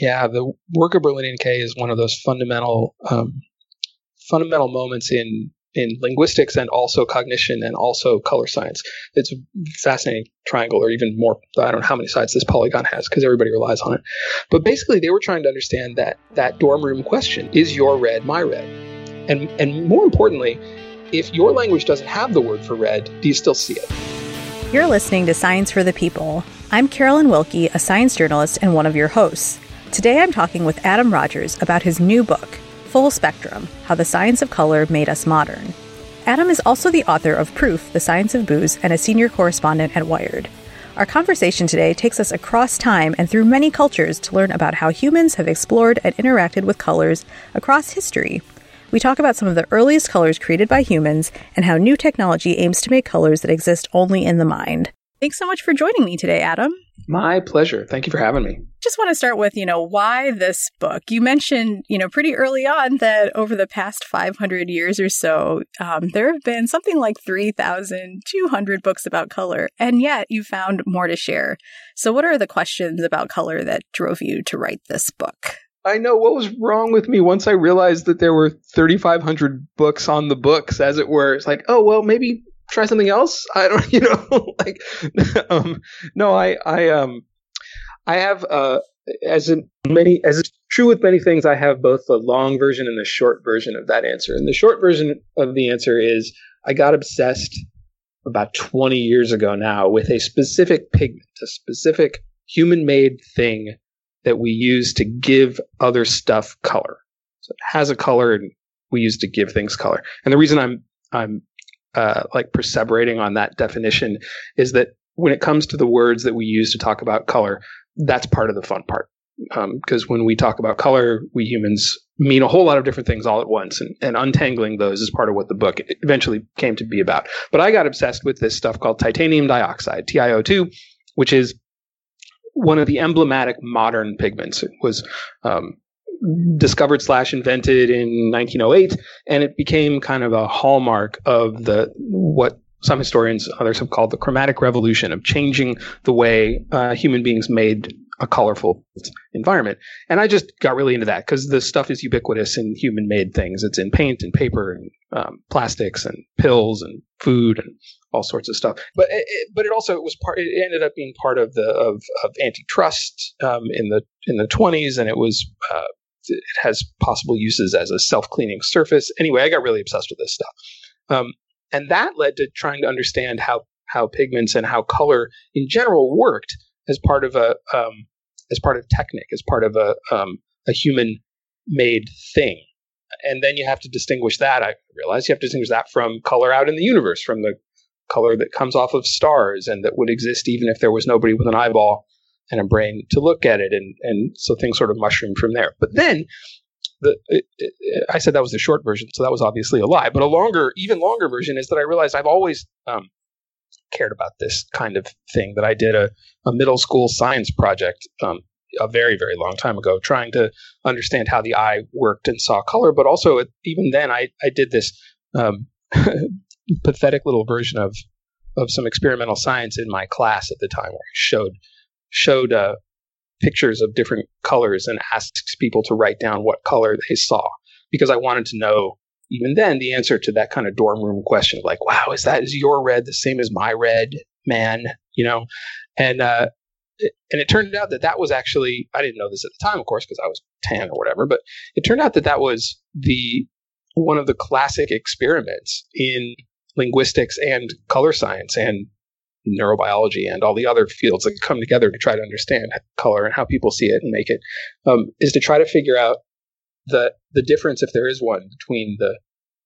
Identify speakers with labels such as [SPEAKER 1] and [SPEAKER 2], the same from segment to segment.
[SPEAKER 1] Yeah, the work of Berlin and Kay is one of those fundamental um, fundamental moments in in linguistics and also cognition and also color science. It's a fascinating triangle, or even more. I don't know how many sides this polygon has because everybody relies on it. But basically, they were trying to understand that that dorm room question: Is your red my red? And and more importantly, if your language doesn't have the word for red, do you still see it?
[SPEAKER 2] You're listening to Science for the People. I'm Carolyn Wilke, a science journalist and one of your hosts. Today I'm talking with Adam Rogers about his new book, Full Spectrum How the Science of Color Made Us Modern. Adam is also the author of Proof, The Science of Booze, and a senior correspondent at Wired. Our conversation today takes us across time and through many cultures to learn about how humans have explored and interacted with colors across history. We talk about some of the earliest colors created by humans and how new technology aims to make colors that exist only in the mind. Thanks so much for joining me today, Adam.
[SPEAKER 1] My pleasure. Thank you for having me.
[SPEAKER 2] Just want to start with, you know, why this book? You mentioned, you know, pretty early on that over the past 500 years or so, um, there have been something like 3,200 books about color, and yet you found more to share. So, what are the questions about color that drove you to write this book?
[SPEAKER 1] I know what was wrong with me once I realized that there were 3,500 books on the books, as it were. It's like, oh, well, maybe try something else. I don't, you know, like, um, no, I, I, um, I have, uh, as in many, as it's true with many things, I have both the long version and the short version of that answer. And the short version of the answer is I got obsessed about 20 years ago now with a specific pigment, a specific human made thing that we use to give other stuff color. So it has a color and we use to give things color. And the reason I'm, I'm uh, like perseverating on that definition is that when it comes to the words that we use to talk about color, that's part of the fun part. Because um, when we talk about color, we humans mean a whole lot of different things all at once, and, and untangling those is part of what the book eventually came to be about. But I got obsessed with this stuff called titanium dioxide, TiO2, which is one of the emblematic modern pigments. It was um, discovered slash invented in 1908, and it became kind of a hallmark of the what some historians, others have called the chromatic revolution of changing the way uh, human beings made a colorful environment. And I just got really into that because the stuff is ubiquitous in human made things. It's in paint and paper and um, plastics and pills and food and all sorts of stuff. But it, but it also it was part. It ended up being part of the of, of antitrust um, in the in the 20s, and it was uh, it has possible uses as a self-cleaning surface. Anyway, I got really obsessed with this stuff, um, and that led to trying to understand how how pigments and how color in general worked as part of a um, as part of technic, as part of a um, a human made thing. And then you have to distinguish that. I realize you have to distinguish that from color out in the universe, from the color that comes off of stars and that would exist even if there was nobody with an eyeball and a brain to look at it, and and so things sort of mushroomed from there. But then the it, it, I said that was the short version, so that was obviously a lie. But a longer, even longer version is that I realized I've always um, cared about this kind of thing. That I did a, a middle school science project um, a very very long time ago, trying to understand how the eye worked and saw color. But also, even then, I I did this. Um, pathetic little version of of some experimental science in my class at the time where I showed showed uh, pictures of different colors and asked people to write down what color they saw because I wanted to know even then the answer to that kind of dorm room question of like, wow, is that is your red the same as my red, man? You know, and uh, and it turned out that that was actually I didn't know this at the time, of course, because I was ten or whatever, but it turned out that that was the one of the classic experiments in linguistics and color science and neurobiology and all the other fields that come together to try to understand color and how people see it and make it um, is to try to figure out the the difference, if there is one, between the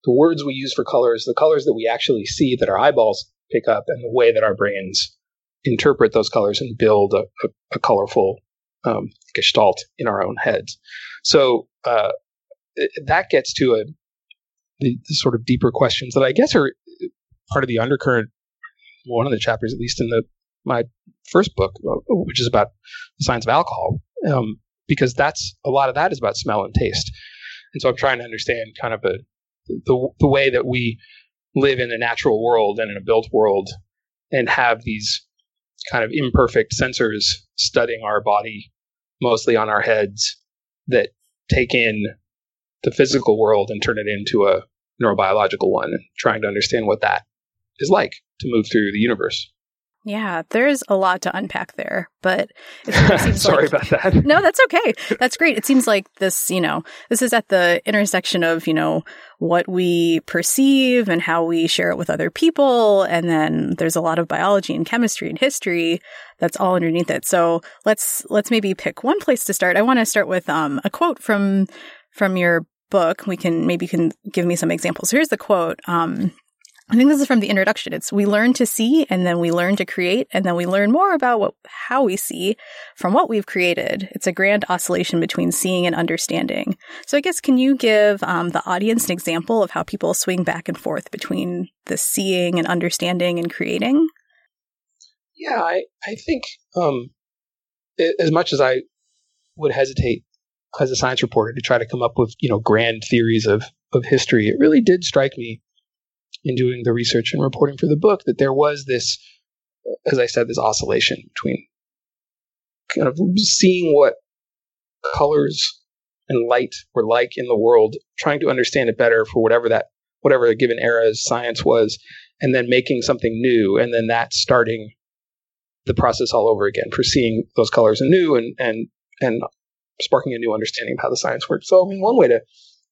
[SPEAKER 1] the words we use for colors, the colors that we actually see that our eyeballs pick up, and the way that our brains interpret those colors and build a, a, a colorful um, gestalt in our own heads. So uh, that gets to a the, the, sort of deeper questions that I guess are part of the undercurrent one of the chapters, at least in the my first book, uh, which is about the science of alcohol, um, because that's a lot of that is about smell and taste. And so I'm trying to understand kind of a, the the way that we live in a natural world and in a built world, and have these kind of imperfect sensors studying our body mostly on our heads that take in the physical world and turn it into a neurobiological one, and trying to understand what that is like to move through the universe.
[SPEAKER 2] Yeah, there's a lot to unpack there, but
[SPEAKER 1] sorry
[SPEAKER 2] like,
[SPEAKER 1] about that.
[SPEAKER 2] No, that's okay. That's great. It seems like this, you know, this is at the intersection of, you know, what we perceive and how we share it with other people. And then there's a lot of biology and chemistry and history that's all underneath it. So let's, let's maybe pick one place to start. I want to start with, um, a quote from, from your book. We can, maybe you can give me some examples. Here's the quote. Um, I think this is from the introduction. It's we learn to see and then we learn to create and then we learn more about what, how we see from what we've created. It's a grand oscillation between seeing and understanding. So I guess can you give um, the audience an example of how people swing back and forth between the seeing and understanding and creating?
[SPEAKER 1] Yeah, I, I think um, as much as I would hesitate as a science reporter to try to come up with, you know, grand theories of, of history, it really did strike me in doing the research and reporting for the book that there was this, as I said, this oscillation between kind of seeing what colors and light were like in the world, trying to understand it better for whatever that whatever a given era's science was, and then making something new, and then that starting the process all over again for seeing those colors anew and and and sparking a new understanding of how the science worked. So I mean, one way to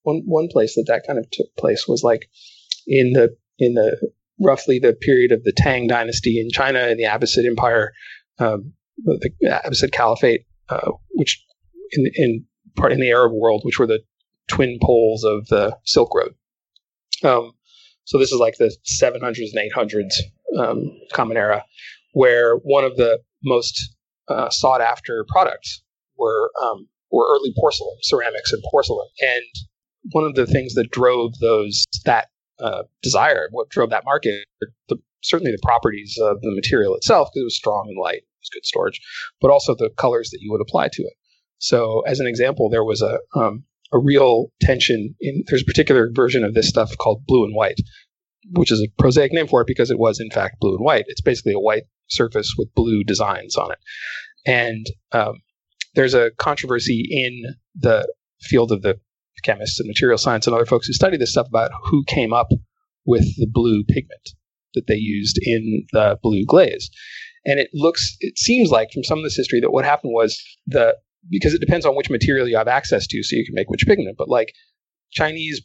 [SPEAKER 1] one one place that that kind of took place was like in the in the roughly the period of the Tang dynasty in China and the Abbasid Empire, um, the Abbasid Caliphate, uh, which in, in part in the Arab world, which were the twin poles of the Silk Road. Um, so this is like the 700s and 800s um, Common Era, where one of the most uh, sought after products were um, were early porcelain, ceramics and porcelain, and one of the things that drove those that uh, desire, what drove that market, the, certainly the properties of the material itself, because it was strong and light, it was good storage, but also the colors that you would apply to it. So, as an example, there was a um, a real tension in. There's a particular version of this stuff called blue and white, which is a prosaic name for it because it was in fact blue and white. It's basically a white surface with blue designs on it, and um, there's a controversy in the field of the chemists and material science and other folks who study this stuff about who came up with the blue pigment that they used in the blue glaze. And it looks, it seems like from some of this history that what happened was the, because it depends on which material you have access to, so you can make which pigment, but like Chinese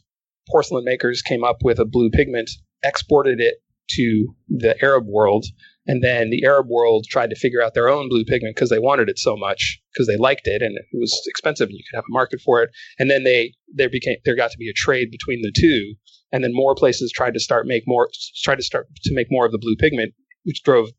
[SPEAKER 1] porcelain makers came up with a blue pigment, exported it to the Arab world, and then the Arab world tried to figure out their own blue pigment because they wanted it so much because they liked it and it was expensive and you could have a market for it. And then they there became there got to be a trade between the two, and then more places tried to start make more tried to start to make more of the blue pigment, which drove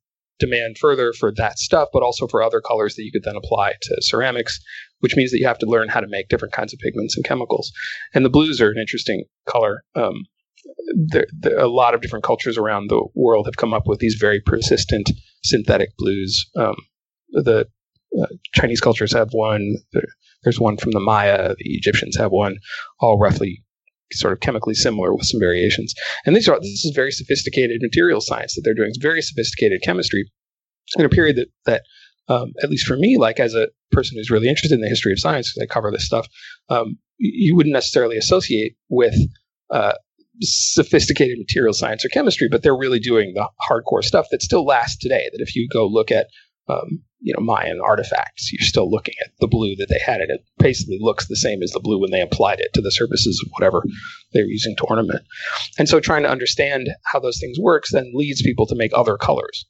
[SPEAKER 1] demand further for that stuff, but also for other colors that you could then apply to ceramics, which means that you have to learn how to make different kinds of pigments and chemicals. And the blues are an interesting color. Um, there, there, a lot of different cultures around the world have come up with these very persistent synthetic blues. Um, the uh, Chinese cultures have one. there's one from the Maya. The Egyptians have one. All roughly sort of chemically similar with some variations. And these are this is very sophisticated material science that they're doing. It's very sophisticated chemistry in a period that that um, at least for me, like as a person who's really interested in the history of science, because I cover this stuff, um, you wouldn't necessarily associate with uh, sophisticated material science or chemistry, but they're really doing the hardcore stuff that still lasts today. That if you go look at um, you know Mayan artifacts, you're still looking at the blue that they had, and it basically looks the same as the blue when they applied it to the surfaces of whatever they were using to ornament. And so, trying to understand how those things works then leads people to make other colors,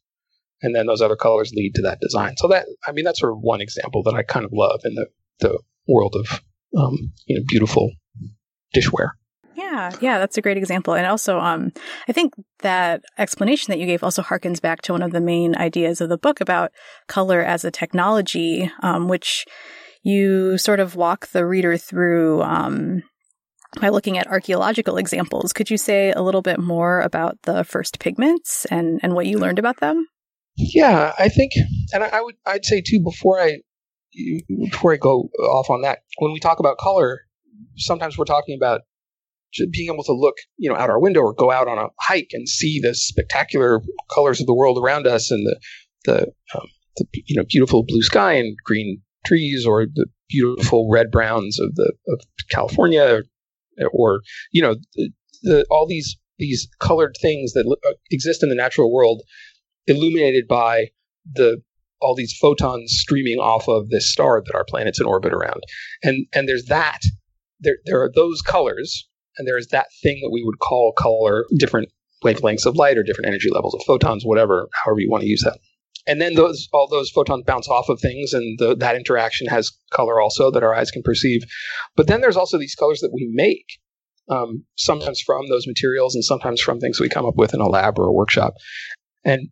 [SPEAKER 1] and then those other colors lead to that design. So that I mean, that's sort of one example that I kind of love in the the world of um, you know beautiful dishware.
[SPEAKER 2] Yeah, yeah, that's a great example. And also, um, I think that explanation that you gave also harkens back to one of the main ideas of the book about color as a technology, um, which you sort of walk the reader through um, by looking at archaeological examples. Could you say a little bit more about the first pigments and, and what you learned about them?
[SPEAKER 1] Yeah, I think, and I, I would I'd say too before I before I go off on that, when we talk about color, sometimes we're talking about being able to look, you know, out our window or go out on a hike and see the spectacular colors of the world around us and the the, um, the you know beautiful blue sky and green trees or the beautiful red browns of the of California or, or you know the, the, all these these colored things that uh, exist in the natural world illuminated by the all these photons streaming off of this star that our planet's in orbit around. And and there's that. There there are those colors and there is that thing that we would call color different wavelengths of light or different energy levels of photons whatever however you want to use that. And then those all those photons bounce off of things and the, that interaction has color also that our eyes can perceive. But then there's also these colors that we make um, sometimes from those materials and sometimes from things we come up with in a lab or a workshop. And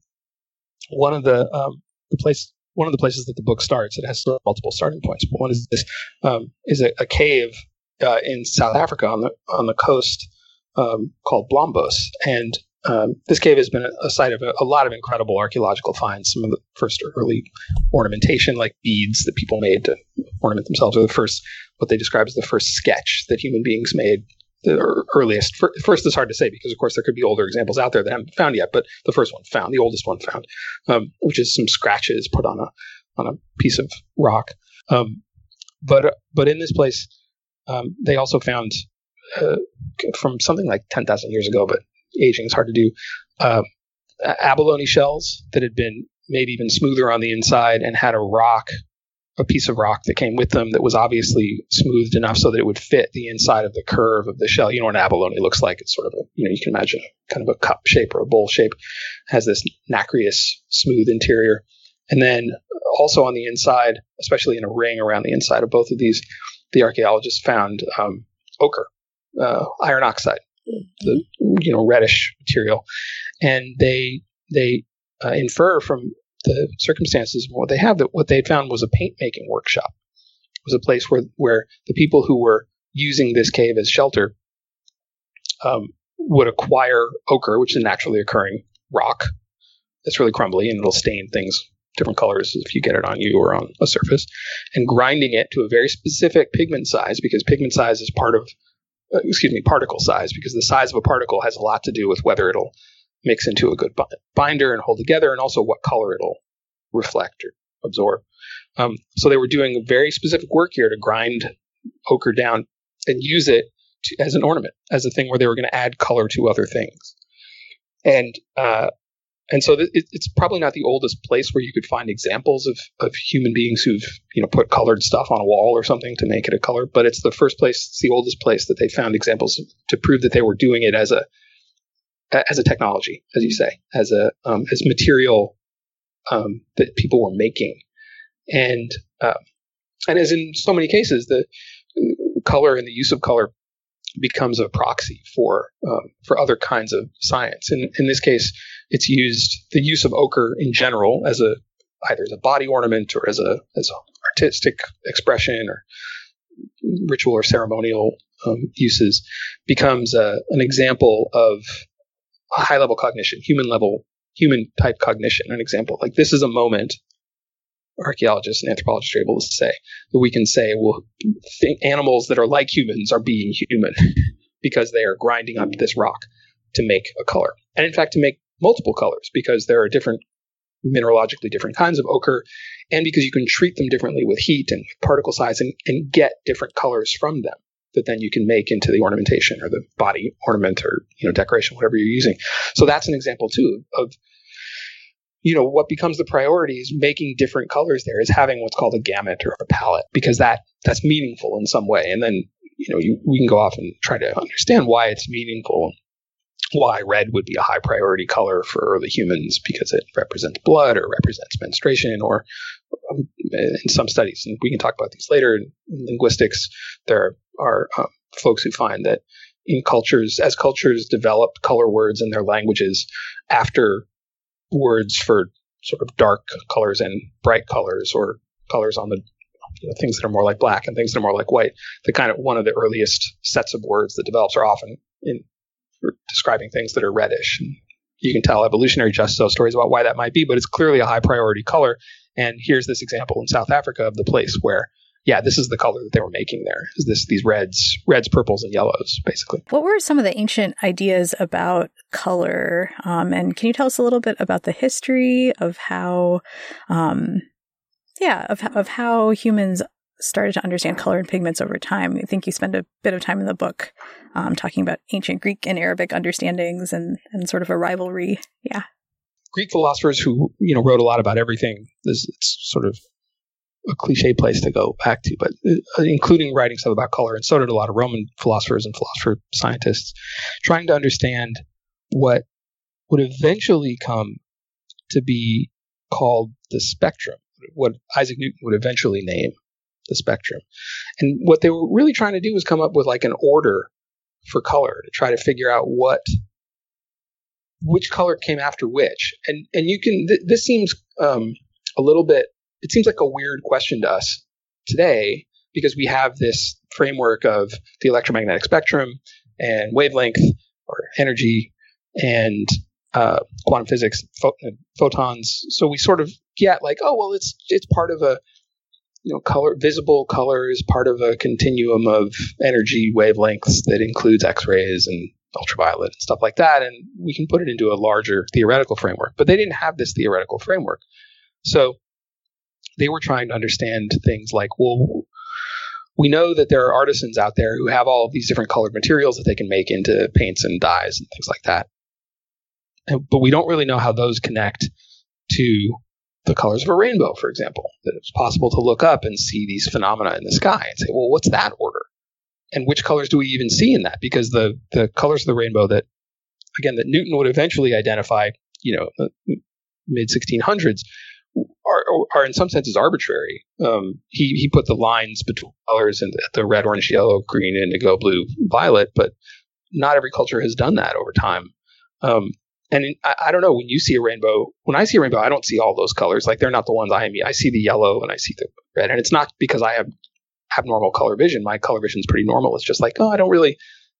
[SPEAKER 1] one of the um, the place one of the places that the book starts it has multiple starting points. But one is this um, is a, a cave uh, in South Africa on the on the coast um, called Blombos and um, this cave has been a, a site of a, a, lot of incredible archaeological finds. Some of the first early ornamentation, like beads that people made to ornament themselves, or the first, what they describe as the first sketch that human beings made. The earliest, first is hard to say because, of course, there could be older examples out there that haven't found yet. But the first one found, the oldest one found, um, which is some scratches put on a on a piece of rock. Um, but but in this place, um, they also found uh, from something like ten thousand years ago, but aging is hard to do. Uh, abalone shells that had been made even smoother on the inside and had a rock, a piece of rock that came with them that was obviously smoothed enough so that it would fit the inside of the curve of the shell. You know what an abalone looks like? It's sort of a, you know, you can imagine kind of a cup shape or a bowl shape, has this nacreous smooth interior. And then also on the inside, especially in a ring around the inside of both of these, the archaeologists found um, ochre, uh, iron oxide the you know reddish material, and they they uh, infer from the circumstances what they have that what they had found was a paint making workshop. It was a place where where the people who were using this cave as shelter um, would acquire ochre, which is a naturally occurring rock that's really crumbly and it'll stain things different colors if you get it on you or on a surface, and grinding it to a very specific pigment size because pigment size is part of uh, excuse me, particle size, because the size of a particle has a lot to do with whether it'll mix into a good binder and hold together, and also what color it'll reflect or absorb. Um, so they were doing very specific work here to grind ochre down and use it to, as an ornament, as a thing where they were going to add color to other things. And uh, and so th- it's probably not the oldest place where you could find examples of, of human beings who've you know put colored stuff on a wall or something to make it a color but it's the first place it's the oldest place that they found examples to prove that they were doing it as a as a technology as you say as a um, as material um, that people were making. And uh, and as in so many cases the color and the use of color becomes a proxy for um, for other kinds of science. In in this case, it's used the use of ochre in general as a either as a body ornament or as a as artistic expression or ritual or ceremonial um, uses becomes a, an example of high level cognition, human level, human type cognition. An example like this is a moment archaeologists and anthropologists are able to say that we can say, well, animals that are like humans are being human because they are grinding up this rock to make a color. And in fact, to make multiple colors because there are different mineralogically different kinds of ochre and because you can treat them differently with heat and particle size and, and get different colors from them that then you can make into the ornamentation or the body ornament or you know decoration whatever you're using so that's an example too of you know what becomes the priority is making different colors there is having what's called a gamut or a palette because that that's meaningful in some way. And then you know you, we can go off and try to understand why it's meaningful why red would be a high priority color for early humans because it represents blood or represents menstruation or um, in some studies and we can talk about these later in, linguistics there are um, folks who find that in cultures as cultures develop color words in their languages after words for sort of dark colors and bright colors or colors on the you know, things that are more like black and things that are more like white. The kind of one of the earliest sets of words that develops are often in describing things that are reddish. And you can tell evolutionary just so stories about why that might be, but it's clearly a high priority color. And here's this example in South Africa of the place where yeah, this is the color that they were making there. Is this these reds, reds, purples, and yellows, basically?
[SPEAKER 2] What were some of the ancient ideas about color? Um, and can you tell us a little bit about the history of how um, Yeah, of of how humans started to understand color and pigments over time. I think you spend a bit of time in the book um, talking about ancient Greek and Arabic understandings and and sort of a rivalry. Yeah.
[SPEAKER 1] Greek philosophers who you know wrote a lot about everything. This it's sort of a cliche place to go back to, but uh, including writing stuff about color, and so did a lot of Roman philosophers and philosopher scientists, trying to understand what would eventually come to be called the spectrum, what Isaac Newton would eventually name the spectrum. And what they were really trying to do was come up with like an order for color to try to figure out what which color came after which. And and you can th- this seems um, a little bit it seems like a weird question to us today because we have this framework of the electromagnetic spectrum and wavelength or energy and uh, quantum physics, photons. So we sort of get like, oh well, it's it's part of a you know color visible color is part of a continuum of energy wavelengths that includes X-rays and ultraviolet and stuff like that, and we can put it into a larger theoretical framework. But they didn't have this theoretical framework, so they were trying to understand things like, well, we know that there are artisans out there who have all of these different colored materials that they can make into paints and dyes and things like that. But we don't really know how those connect to the colors of a rainbow, for example. That it's possible to look up and see these phenomena in the sky and say, well, what's that order? And which colors do we even see in that? Because the, the colors of the rainbow that, again, that Newton would eventually identify, you know, uh, mid 1600s are, are in some senses arbitrary. Um, he he put the lines between colors and the, the red, orange, yellow, green, indigo, blue, violet, but not every culture has done that over time. Um, and in, I, I, don't know when you see a rainbow. When I see a rainbow, I don't see all those colors. Like they're not the ones I mean. I see the yellow and I see the red, and it's not because I have abnormal color vision. My color vision is pretty normal. It's just like oh, I don't really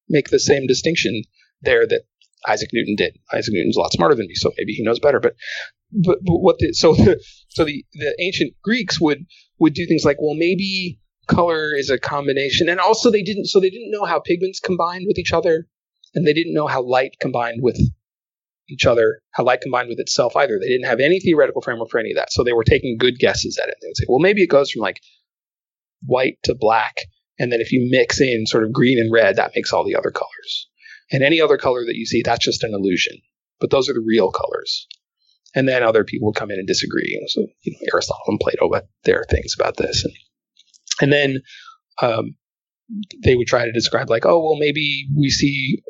[SPEAKER 1] make the same distinction there that Isaac Newton did. Isaac Newton's a lot smarter than me, so maybe he knows better. But but, but what the, so the, so the, the ancient Greeks would would do things like well maybe color is a combination and also they didn't so they didn't know how pigments combined with each other and they didn't know how light combined with each other how light combined with itself either they didn't have any theoretical framework for any of that so they were taking good guesses at it they would say well maybe it goes from like white to black and then if you mix in sort of green and red that makes all the other colors and any other color that you see that's just an illusion but those are the real colors and then other people come in and disagree. So you know, Aristotle and Plato, but there are things about this, and and then um, they would try to describe like, oh well, maybe we see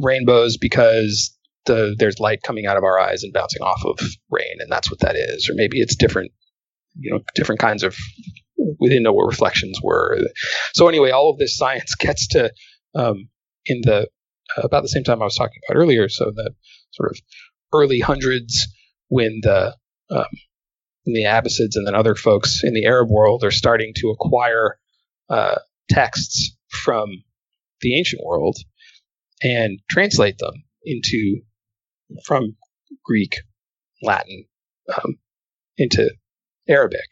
[SPEAKER 1] rainbows because the there's light coming out of our eyes and bouncing off of rain, and that's what that is, or maybe it's different, you know, different kinds of we didn't know what reflections were. So anyway, all of this science gets to um, in the about the same time I was talking about earlier. So the sort of early hundreds when the um, when the Abbasids and then other folks in the Arab world are starting to acquire uh, texts from the ancient world and translate them into from Greek, Latin, um, into Arabic.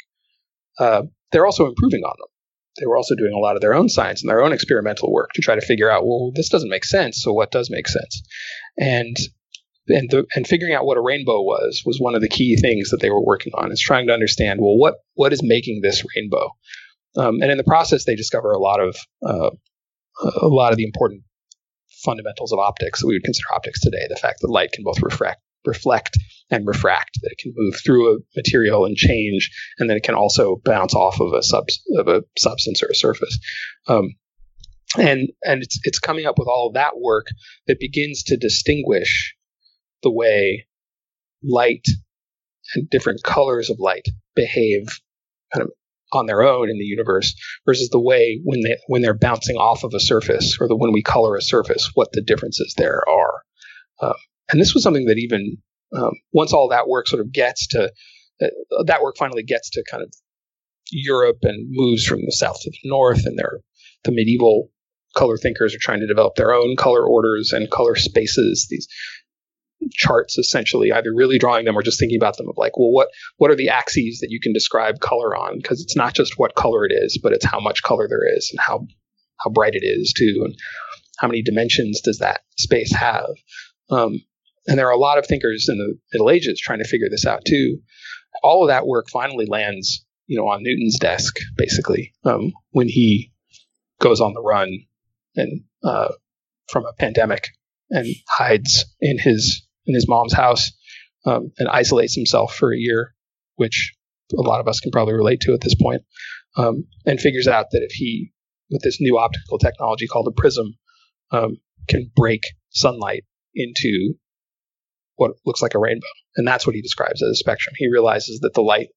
[SPEAKER 1] Uh, they're also improving on them. They were also doing a lot of their own science and their own experimental work to try to figure out, well, this doesn't make sense, so what does make sense? And and the, and figuring out what a rainbow was was one of the key things that they were working on. Is trying to understand well what what is making this rainbow, um, and in the process they discover a lot of uh, a lot of the important fundamentals of optics that we would consider optics today. The fact that light can both refract, reflect and refract, that it can move through a material and change, and then it can also bounce off of a sub of a substance or a surface. Um, and and it's it's coming up with all of that work that begins to distinguish the way light and different colors of light behave kind of on their own in the universe versus the way when they when they're bouncing off of a surface or the when we color a surface what the differences there are um, and this was something that even um, once all that work sort of gets to uh, that work finally gets to kind of Europe and moves from the south to the north and there the medieval color thinkers are trying to develop their own color orders and color spaces these charts essentially, either really drawing them or just thinking about them of like, well, what what are the axes that you can describe color on? Because it's not just what color it is, but it's how much color there is and how how bright it is too, and how many dimensions does that space have? Um, and there are a lot of thinkers in the Middle Ages trying to figure this out too. All of that work finally lands you know, on Newton's desk, basically, um, when he goes on the run and uh, from a pandemic and hides in his in his mom's house um, and isolates himself for a year, which a lot of us can probably relate to at this point, um, and figures out that if he, with this new optical technology called a prism, um, can break sunlight into what looks like a rainbow. And that's what he describes as a spectrum. He realizes that the light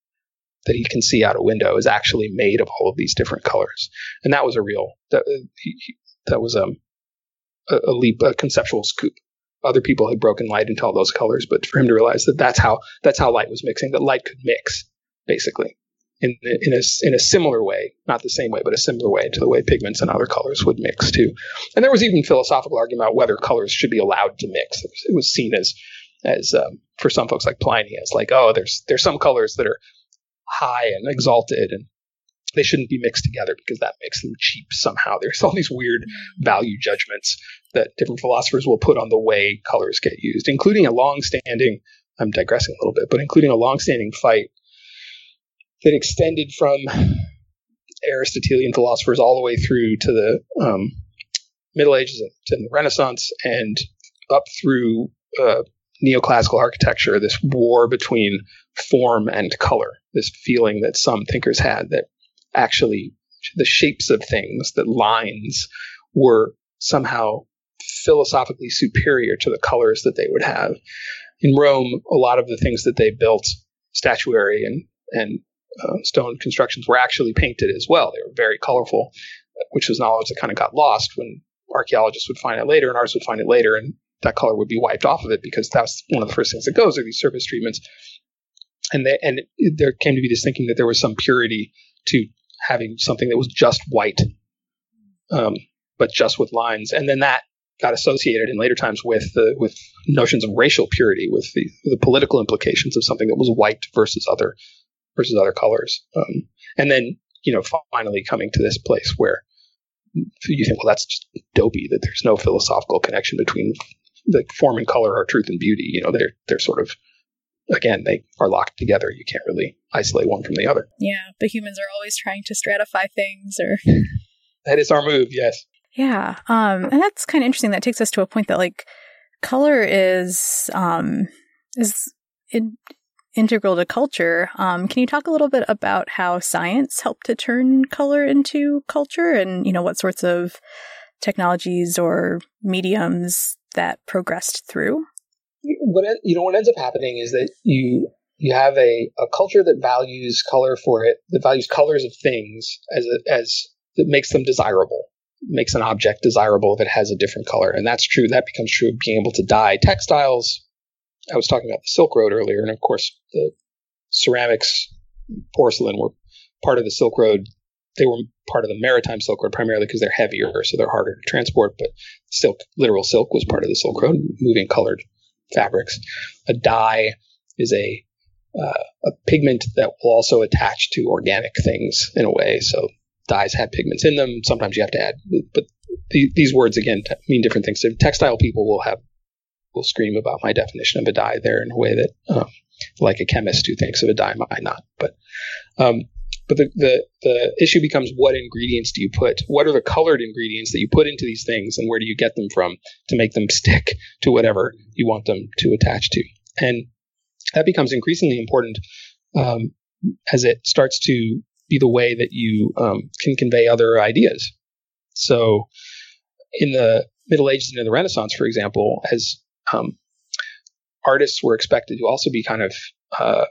[SPEAKER 1] that he can see out a window is actually made of all of these different colors. And that was a real, that, he, that was um, a, a leap, a conceptual scoop. Other people had broken light into all those colors, but for him to realize that that's how, that's how light was mixing, that light could mix, basically in, in a, in a similar way, not the same way, but a similar way to the way pigments and other colors would mix too. And there was even philosophical argument about whether colors should be allowed to mix. It was, it was seen as, as um, for some folks like Pliny, as like, oh, there's there's some colors that are high and exalted, and they shouldn't be mixed together because that makes them cheap somehow. There's all these weird value judgments that different philosophers will put on the way colors get used, including a long-standing. I'm digressing a little bit, but including a long-standing fight that extended from Aristotelian philosophers all the way through to the um, Middle Ages and to the Renaissance and up through uh, neoclassical architecture, this war between form and color, this feeling that some thinkers had that actually the shapes of things, that lines were somehow philosophically superior to the colors that they would have. In Rome, a lot of the things that they built, statuary and, and uh, stone constructions were actually painted as well. They were very colorful, which was knowledge that kind of got lost when archaeologists would find it later and artists would find it later, and that color would be wiped off of it because that's one of the first things that goes are these surface treatments. And they, and it, there came to be this thinking that there was some purity to having something that was just white, um, but just with lines, and then that got associated in later times with the with notions of racial purity, with the, the political implications of something that was white versus other versus other colors. Um, and then, you know, finally coming to this place where you think, well, that's just dopey that there's no philosophical connection between the form and color are truth and beauty. You know, they're, they're sort of, again, they are locked together. You can't really isolate one from the other.
[SPEAKER 2] Yeah. But humans are always trying to stratify things or.
[SPEAKER 1] that is our move. Yes.
[SPEAKER 2] Yeah. Um, and that's kind of interesting. That takes us to a point that like color is, um, is in, integral to culture. Um, can you talk a little bit about how science helped to turn color into culture and, you know, what sorts of technologies or mediums that progressed through?
[SPEAKER 1] What, you know, what ends up happening is that you, you have a, a culture that values color for it, that values colors of things as, a, as, that makes them desirable makes an object desirable if it has a different color. And that's true. That becomes true of being able to dye textiles, I was talking about the Silk Road earlier, and of course, the ceramics, porcelain were part of the Silk Road. They were part of the maritime Silk Road primarily because they're heavier, so they're harder to transport. But silk, literal silk, was part of the Silk Road, moving colored fabrics. A dye is a uh, a pigment that will also attach to organic things in a way. So dyes have pigments in them. Sometimes you have to add, but these words again mean different things. So textile people will have will scream about my definition of a dye there in a way that, um, like a chemist who thinks of a dye might not. But, um, but the, the, the issue becomes what ingredients do you put? What are the colored ingredients that you put into these things, and where do you get them from to make them stick to whatever you want them to attach to? And that becomes increasingly important um, as it starts to be the way that you um, can convey other ideas. So, in the Middle Ages and in the Renaissance, for example, as um, artists were expected to also be kind of uh,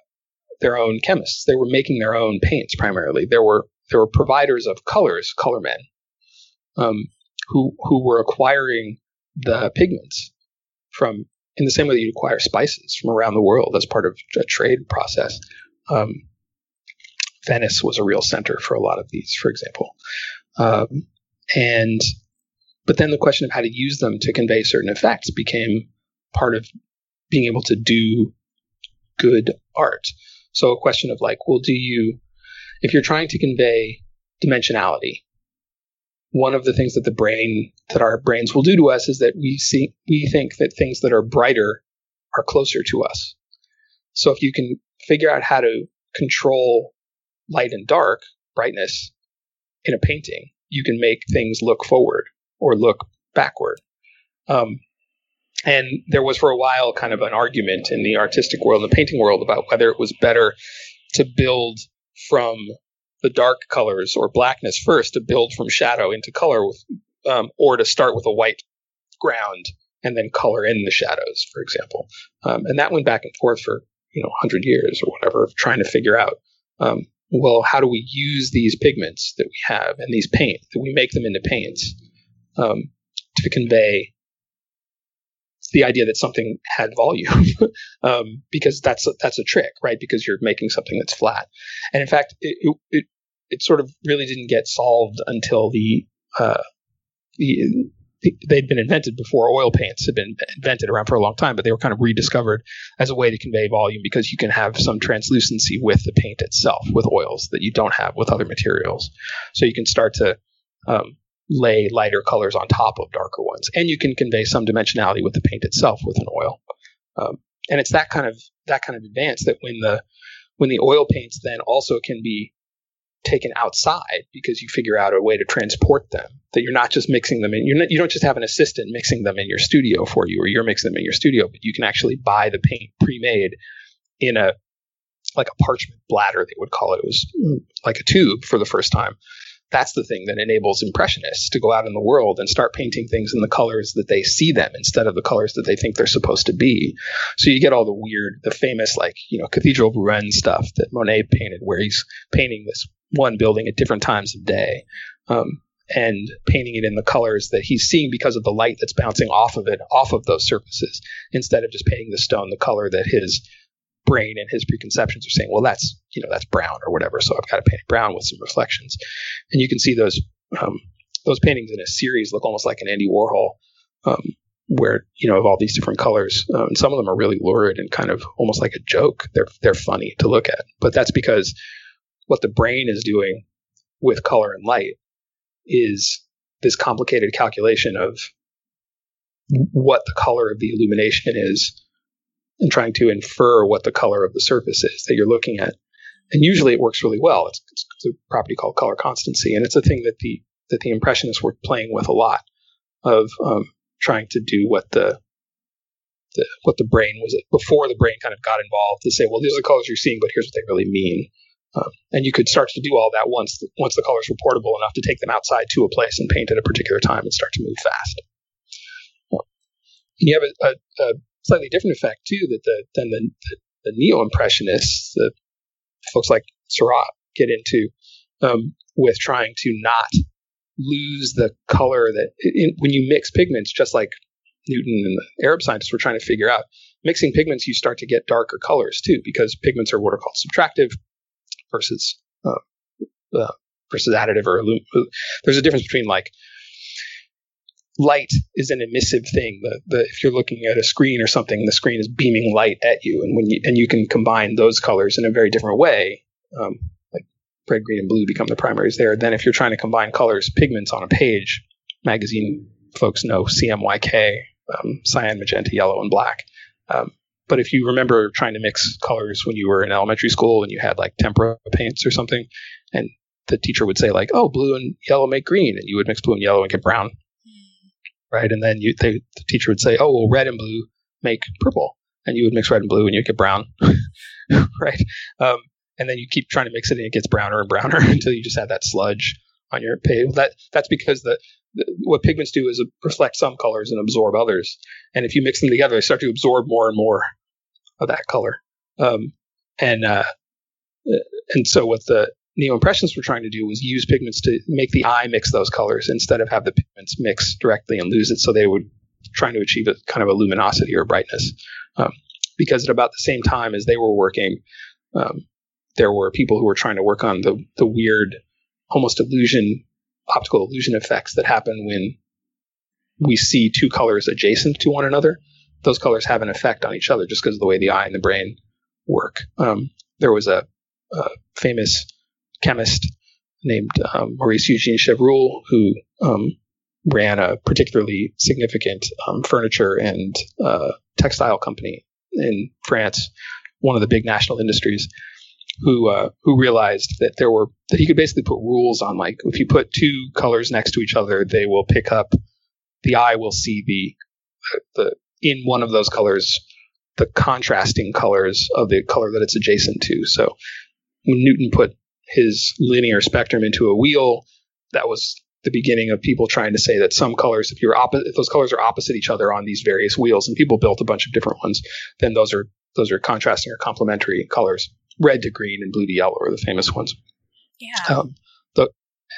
[SPEAKER 1] their own chemists. They were making their own paints primarily. There were there were providers of colors, color men, um, who who were acquiring the pigments from in the same way that you acquire spices from around the world as part of a trade process. Um, Venice was a real center for a lot of these, for example, um, and but then the question of how to use them to convey certain effects became part of being able to do good art. So a question of like, well, do you, if you're trying to convey dimensionality, one of the things that the brain, that our brains will do to us is that we see, we think that things that are brighter are closer to us. So if you can figure out how to control light and dark, brightness in a painting, you can make things look forward or look backward. Um, and there was for a while kind of an argument in the artistic world, in the painting world, about whether it was better to build from the dark colors or blackness first, to build from shadow into color, with, um, or to start with a white ground and then color in the shadows, for example. Um, and that went back and forth for you know 100 years or whatever, trying to figure out um, well, how do we use these pigments that we have and these paint that we make them into paints um, to convey the idea that something had volume, um, because that's a, that's a trick, right? Because you're making something that's flat, and in fact, it it, it sort of really didn't get solved until the uh, the they'd been invented before oil paints had been invented around for a long time, but they were kind of rediscovered as a way to convey volume because you can have some translucency with the paint itself with oils that you don't have with other materials. So you can start to um, lay lighter colors on top of darker ones, and you can convey some dimensionality with the paint itself with an oil. Um, and it's that kind of that kind of advance that when the when the oil paints then also can be taken outside because you figure out a way to transport them that you're not just mixing them in you're not, you don't just have an assistant mixing them in your studio for you or you're mixing them in your studio but you can actually buy the paint pre-made in a like a parchment bladder they would call it. It was like a tube for the first time that's the thing that enables impressionists to go out in the world and start painting things in the colors that they see them instead of the colors that they think they're supposed to be. So you get all the weird the famous like you know cathedral of rouen stuff that monet painted where he's painting this one building at different times of day um, and painting it in the colors that he's seeing because of the light that's bouncing off of it, off of those surfaces, instead of just painting the stone the color that his brain and his preconceptions are saying, well, that's you know that's brown or whatever, so I've got to paint it brown with some reflections, and you can see those um, those paintings in a series look almost like an Andy Warhol. Um, where you know of all these different colors, um, and some of them are really lurid and kind of almost like a joke. They're they're funny to look at, but that's because what the brain is doing with color and light is this complicated calculation of what the color of the illumination is and trying to infer what the color of the surface is that you're looking at. And usually it works really well. It's, it's, a property called color constancy, and it's a thing that the that the impressionists were playing with a lot of um, trying to do what the, the what the brain was before the brain kind of got involved to say, well, these are the colors you're seeing, but here's what they really mean. Um, and you could start to do all that once the, once the colors were portable enough to take them outside to a place and paint at a particular time and start to move fast. And you have a, a, a, slightly different effect too that the than the, the, the neo impressionists, the folks like Seurat get into um, with trying to not lose the color that in, when you mix pigments, just like Newton and the Arab scientists were trying to figure out. Mixing pigments, you start to get darker colors too, because pigments are what are called subtractive versus uh, uh, versus additive or there's a difference between like light is an emissive thing. The, the, if you're looking at a screen or something, the screen is beaming light at you, and when you and you can combine those colors in a very different way, um, like red, green, and blue become the primaries there. Then if you're trying to combine colors, pigments on a page, magazine folks know CMYK, um, cyan, magenta, yellow, and black. Um, but if you remember trying to mix colors when you were in elementary school and you had like tempera paints or something, and the teacher would say like, "Oh, blue and yellow make green," and you would mix blue and yellow and get brown. Right? And then you, they, the teacher would say, "Oh, well, red and blue make purple," and you would mix red and blue and you'd get brown, right? Um, and then you keep trying to mix it and it gets browner and browner until you just have that sludge on your page. That that's because the what pigments do is reflect some colors and absorb others. And if you mix them together, they start to absorb more and more of that color. Um, and uh, and so what the neo impressionists were trying to do was use pigments to make the eye mix those colors instead of have the pigments mix directly and lose it. So they would trying to achieve a kind of a luminosity or brightness. Um, because at about the same time as they were working, um, there were people who were trying to work on the the weird, almost illusion optical illusion effects that happen when we see two colors adjacent to one another. Those colors have an effect on each other just because of the way the eye and the brain work. Um, there was a, a, famous chemist named um, Maurice Eugene Chevreul who um, ran a particularly significant um, furniture and uh, textile company in France, one of the big national industries. who uh, who realized that there were that he could basically put rules on like if you put two colors next to each other, they will pick up the eye will see the the in one of those colors the contrasting colors of the color that it's adjacent to. So Newton put his linear spectrum into a wheel, that was the beginning of people trying to say that some colors, if you're opposite, if those colors are opposite each other on these various wheels, and people built a bunch of different ones, then those are those are contrasting or complementary colors. Red to green and blue to yellow are the famous ones.
[SPEAKER 2] Yeah. Um,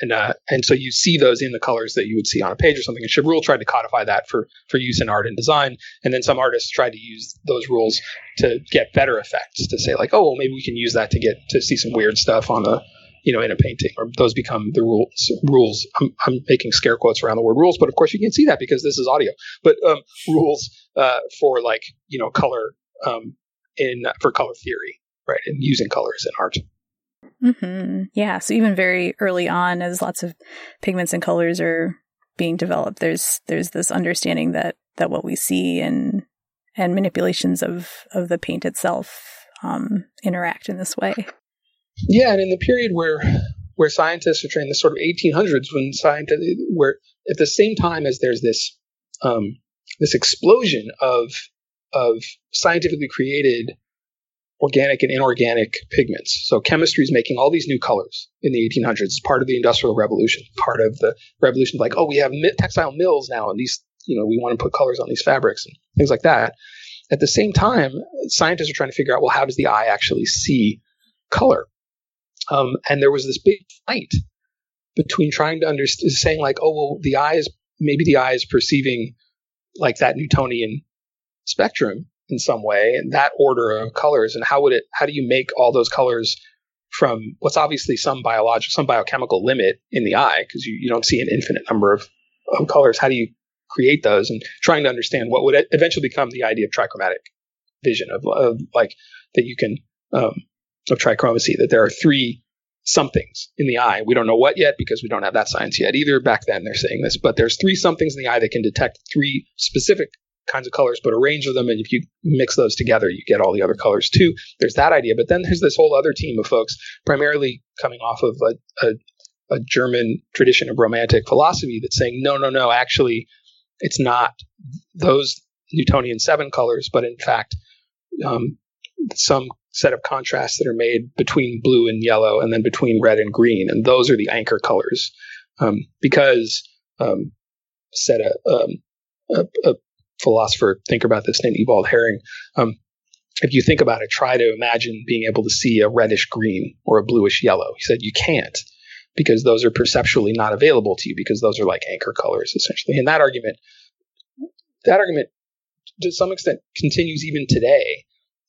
[SPEAKER 1] and uh, and so you see those in the colors that you would see on a page or something. And Chevreul tried to codify that for for use in art and design, and then some artists tried to use those rules to get better effects. To say like, oh, well, maybe we can use that to get to see some weird stuff on a you know in a painting, or those become the rules. Rules. I'm, I'm making scare quotes around the word rules, but of course you can see that because this is audio. But um, rules uh, for like you know color um, in for color theory, right, and using colors in art.
[SPEAKER 2] Mm-hmm. Yeah. So even very early on, as lots of pigments and colors are being developed, there's there's this understanding that that what we see and and manipulations of of the paint itself um, interact in this way.
[SPEAKER 1] Yeah, and in the period where where scientists are trained, the sort of 1800s, when scientists where at the same time as there's this um, this explosion of of scientifically created organic and inorganic pigments. So chemistry is making all these new colors in the 1800s It's part of the Industrial Revolution, part of the revolution. Like, oh, we have textile mills now, and these, you know, we want to put colors on these fabrics and things like that. At the same time, scientists are trying to figure out, well, how does the eye actually see color? Um, and there was this big fight between trying to understand, saying like, oh, well, the eye is maybe the eye is perceiving like that Newtonian spectrum in some way and that order of colors and how would it how do you make all those colors from what's obviously some biological some biochemical limit in the eye because you, you don't see an infinite number of, of colors. How do you create those? And trying to understand what would eventually become the idea of trichromatic vision of, of like that you can um, of trichromacy that there are three somethings in the eye. We don't know what yet because we don't have that science yet either back then they're saying this but there's three somethings in the eye that can detect three specific kinds of colors, but a range of them. And if you mix those together, you get all the other colors too. There's that idea. But then there's this whole other team of folks, primarily coming off of a, a, a German tradition of romantic philosophy that's saying, no, no, no, actually, it's not those Newtonian seven colors, but in fact, um, some set of contrasts that are made between blue and yellow and then between red and green. And those are the anchor colors. Um, because, um, said a, um, a, a, philosopher think about this named Ewald Hering. Um, if you think about it, try to imagine being able to see a reddish green or a bluish yellow. He said you can't because those are perceptually not available to you because those are like anchor colors essentially. And that argument, that argument to some extent continues even today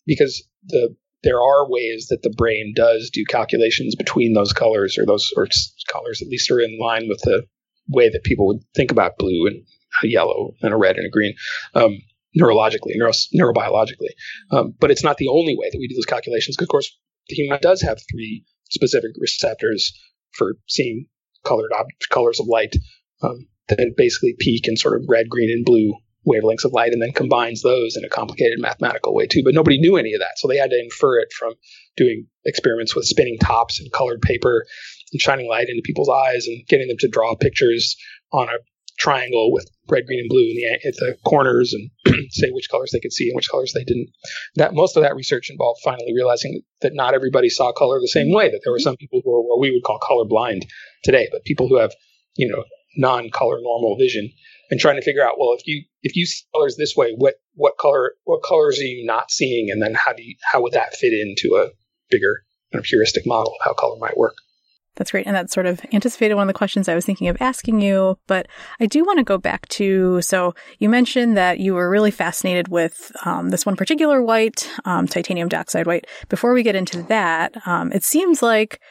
[SPEAKER 1] because the there are ways that the brain does do calculations between those colors or those or colors at least are in line with the way that people would think about blue and a yellow and a red and a green um, neurologically, neuro, neurobiologically. Um, but it's not the only way that we do those calculations. Because of course, the human does have three specific receptors for seeing colored ob- colors of light um, that basically peak in sort of red, green, and blue wavelengths of light and then combines those in a complicated mathematical way too. But nobody knew any of that. So they had to infer it from doing experiments with spinning tops and colored paper and shining light into people's eyes and getting them to draw pictures on a triangle with red, green, and blue in the, at the corners and say which colors they could see and which colors they didn't. That most of that research involved finally realizing that not everybody saw color the same way. That there were some people who are what we would call color blind today, but people who have you know non-color normal vision and trying to figure out well if you if you see colors this way what what color what colors are you not seeing and then how do you how would that fit into a bigger kind of heuristic model of how color might work
[SPEAKER 2] that's great. And that sort of anticipated one of the questions I was thinking of asking you. But I do want to go back to so you mentioned that you were really fascinated with um, this one particular white, um, titanium dioxide white. Before we get into that, um, it seems like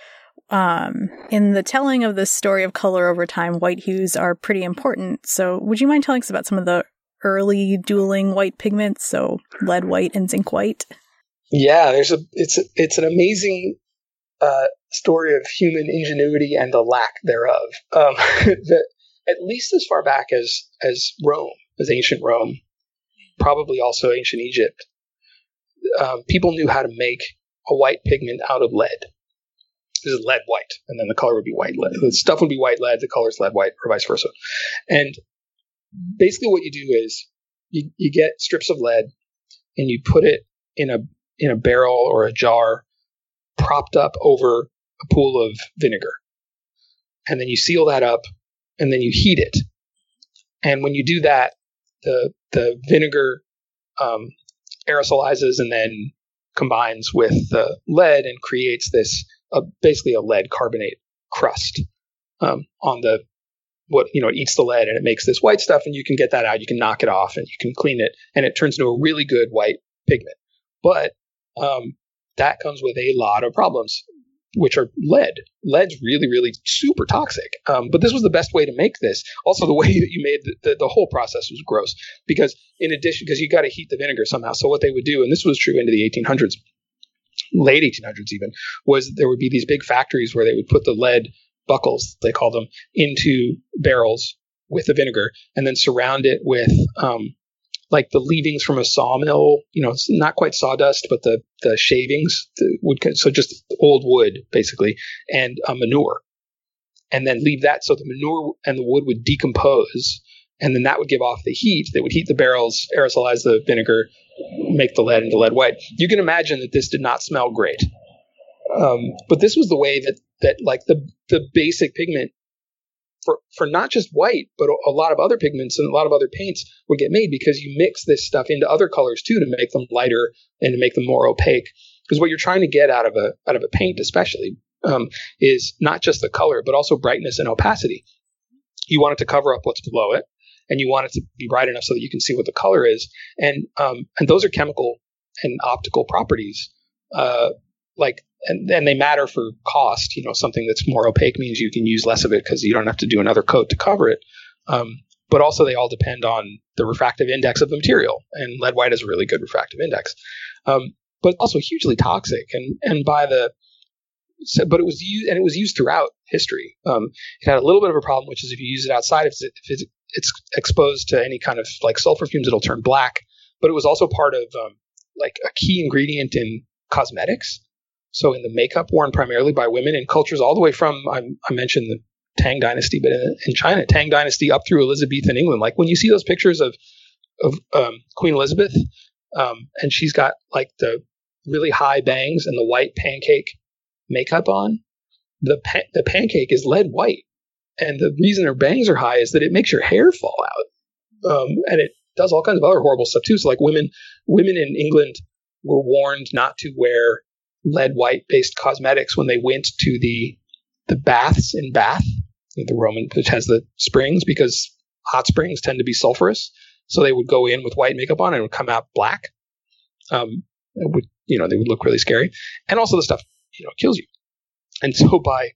[SPEAKER 2] um, in the telling of this story of color over time, white hues are pretty important. So would you mind telling us about some of the early dueling white pigments? So lead white and zinc white.
[SPEAKER 1] Yeah, there's a it's a, it's an amazing uh, story of human ingenuity and the lack thereof. Um, that at least as far back as as Rome, as ancient Rome, probably also ancient Egypt, um, people knew how to make a white pigment out of lead. This is lead white, and then the color would be white lead. The stuff would be white lead, the color is lead white, or vice versa. And basically, what you do is you, you get strips of lead and you put it in a in a barrel or a jar propped up over a pool of vinegar. And then you seal that up and then you heat it. And when you do that, the the vinegar um, aerosolizes and then combines with the lead and creates this uh, basically a lead carbonate crust um, on the what you know it eats the lead and it makes this white stuff and you can get that out you can knock it off and you can clean it and it turns into a really good white pigment but um, that comes with a lot of problems which are lead. Lead's really, really super toxic. Um, but this was the best way to make this. Also, the way that you made the, the, the whole process was gross because, in addition, because you got to heat the vinegar somehow. So what they would do, and this was true into the 1800s, late 1800s even, was there would be these big factories where they would put the lead buckles, they call them, into barrels with the vinegar and then surround it with um, like the leavings from a sawmill, you know, it's not quite sawdust, but the, the shavings, the wood, so just old wood basically, and manure. And then leave that so the manure and the wood would decompose. And then that would give off the heat that would heat the barrels, aerosolize the vinegar, make the lead into lead white. You can imagine that this did not smell great. Um, but this was the way that, that like the, the basic pigment for, for not just white, but a lot of other pigments and a lot of other paints would get made because you mix this stuff into other colors too to make them lighter and to make them more opaque. Because what you're trying to get out of a out of a paint, especially, um, is not just the color, but also brightness and opacity. You want it to cover up what's below it, and you want it to be bright enough so that you can see what the color is. And um, and those are chemical and optical properties. Uh, like and, and they matter for cost. You know, something that's more opaque means you can use less of it because you don't have to do another coat to cover it. Um, but also, they all depend on the refractive index of the material, and lead white has a really good refractive index. Um, but also hugely toxic, and and by the so, but it was used and it was used throughout history. Um, it had a little bit of a problem, which is if you use it outside, if, it, if it's, it's, exposed to any kind of like sulfur fumes, it'll turn black. But it was also part of um, like a key ingredient in cosmetics. So in the makeup worn primarily by women in cultures all the way from I, I mentioned the Tang Dynasty, but in, in, China, Tang Dynasty up through Elizabethan England. Like when you see those pictures of of um, Queen Elizabeth, um, and she's got like the really high bangs and the white pancake makeup on. The pa- the pancake is lead white, and the reason her bangs are high is that it makes your hair fall out, um, and it does all kinds of other horrible stuff too. So like women women in England were warned not to wear lead white based cosmetics when they went to the the baths in Bath, the Roman, which has the springs because hot springs tend to be sulfurous. So they would go in with white makeup on and would come out black. Um, would, you know, they would look really scary. And also the stuff, you know, kills you. And so by,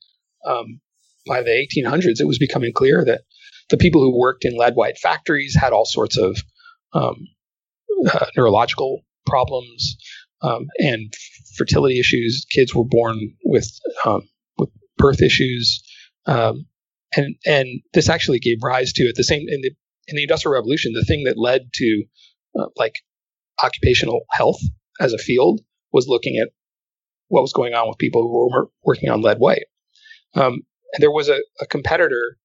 [SPEAKER 1] um, by the 1800s, it was becoming clear that the people who worked in lead white factories had all sorts of um, uh, neurological problems, um, and fertility issues. Kids were born with um, with birth issues, um, and and this actually gave rise to at the same in the in the industrial revolution. The thing that led to uh, like occupational health as a field was looking at what was going on with people who were working on lead white. Um, and there was a, a competitor.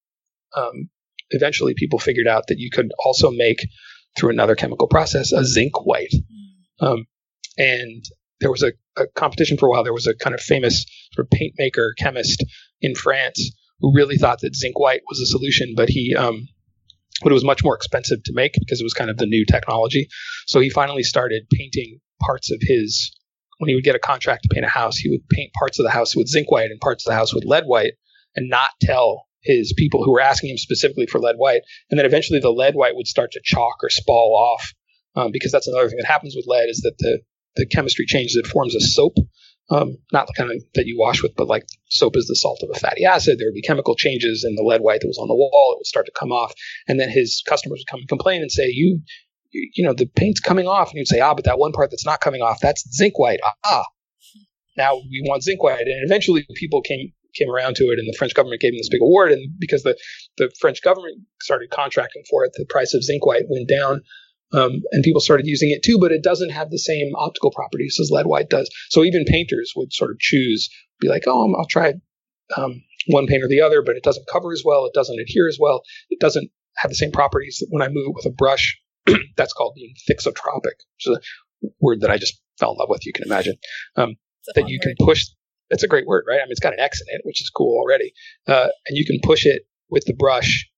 [SPEAKER 1] Um, eventually, people figured out that you could also make through another chemical process a zinc white. Hmm. Um, and there was a, a, competition for a while. There was a kind of famous sort of paint maker chemist in France who really thought that zinc white was a solution, but he um, but it was much more expensive to make because it was kind of the new technology. So he finally started painting parts of his. When he would get a contract to paint a house, he would paint parts of the house with zinc white and parts of the house with lead white, and not tell his people who were asking him specifically for lead white. And then eventually the lead white would start to chalk or spall off um, because that's another thing that happens with lead is that the the chemistry changes. It forms a soap, um, not the kind of that you wash with, but like soap is the salt of a fatty acid. There would be chemical changes in the lead white that was on the wall. It would start to come off, and then his customers would come and complain and say, "You, you, you know, the paint's coming off," and you'd say, "Ah, but that one part that's not coming off, that's zinc white." Ah, now we want zinc white, and eventually people came came around to it, and the French government gave him this big award. And because the the French government started contracting for it, the price of zinc white went down Um, and people started using it too, but it doesn't have the same optical properties as lead white does. So even painters would sort of choose, be like, oh, I'll try um, one paint or the other, but it doesn't cover as well. It doesn't adhere as well. It doesn't have the same properties that when I move it with a brush. that's called being thixotropic, which is a word that I just fell in love with. You can imagine um, that you can push. It's a great word, right? I mean, it's got an X in it, which is cool already, uh, and you can push it with the brush,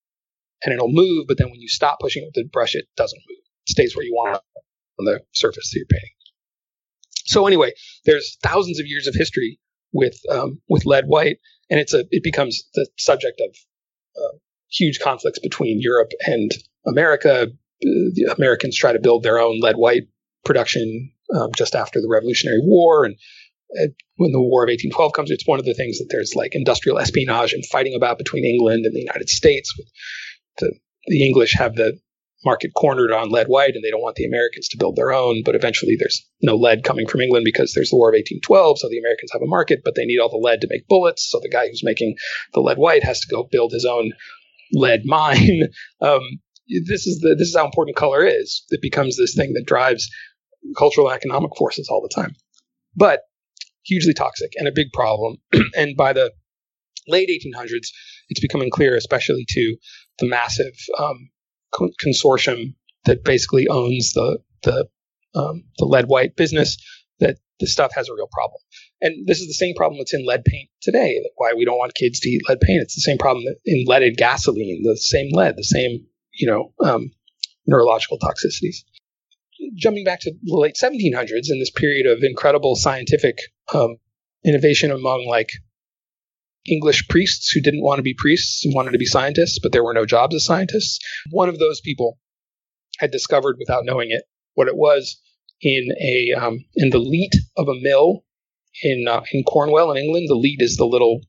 [SPEAKER 1] and it'll move. But then when you stop pushing it with the brush, it doesn't move. Stays where you want on the surface that you're painting. So anyway, there's thousands of years of history with um, with lead white, and it's a it becomes the subject of uh, huge conflicts between Europe and America. The Americans try to build their own lead white production um, just after the Revolutionary War, and uh, when the War of 1812 comes, it's one of the things that there's like industrial espionage and fighting about between England and the United States. The, the English have the market cornered on lead white and they don't want the Americans to build their own. But eventually there's no lead coming from England because there's the War of 1812. So the Americans have a market, but they need all the lead to make bullets. So the guy who's making the lead white has to go build his own lead mine. Um, this is the this is how important color is. It becomes this thing that drives cultural and economic forces all the time. But hugely toxic and a big problem. and by the late 1800s, it's becoming clear, especially to the massive um, consortium that basically owns the the um, the lead white business that this stuff has a real problem. And this is the same problem that's in lead paint today. Why we don't want kids to eat lead paint. It's the same problem in leaded gasoline. The same lead, the same you know um, neurological toxicities. Jumping back to the late 1700s, in this period of incredible scientific um, innovation among like English priests who didn't want to be priests and wanted to be scientists, but there were no jobs as scientists. One of those people had discovered, without knowing it, what it was in a um, in the leat of a mill in uh, in Cornwall in England. The leat is the little,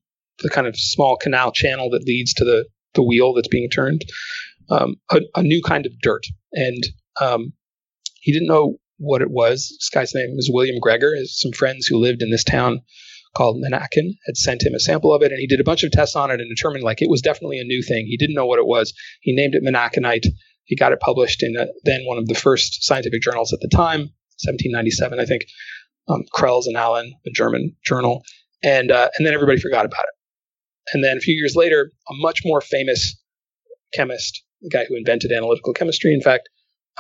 [SPEAKER 1] the kind of small canal channel that leads to the the wheel that's being turned. Um, a, a, new kind of dirt, and um, he didn't know what it was. This guy's name is William Gregor. Some friends who lived in this town called Manaccan had sent him a sample of it, and he did a bunch of tests on it and determined like it was definitely a new thing. He didn't know what it was. He named it Menachanite. He got it published in a, then one of the first scientific journals at the time, 1797, I think, um, Crell's Annalen, a German journal, and uh, and then everybody forgot about it. And then a few years later, a much more famous chemist, the guy who invented analytical chemistry, in fact,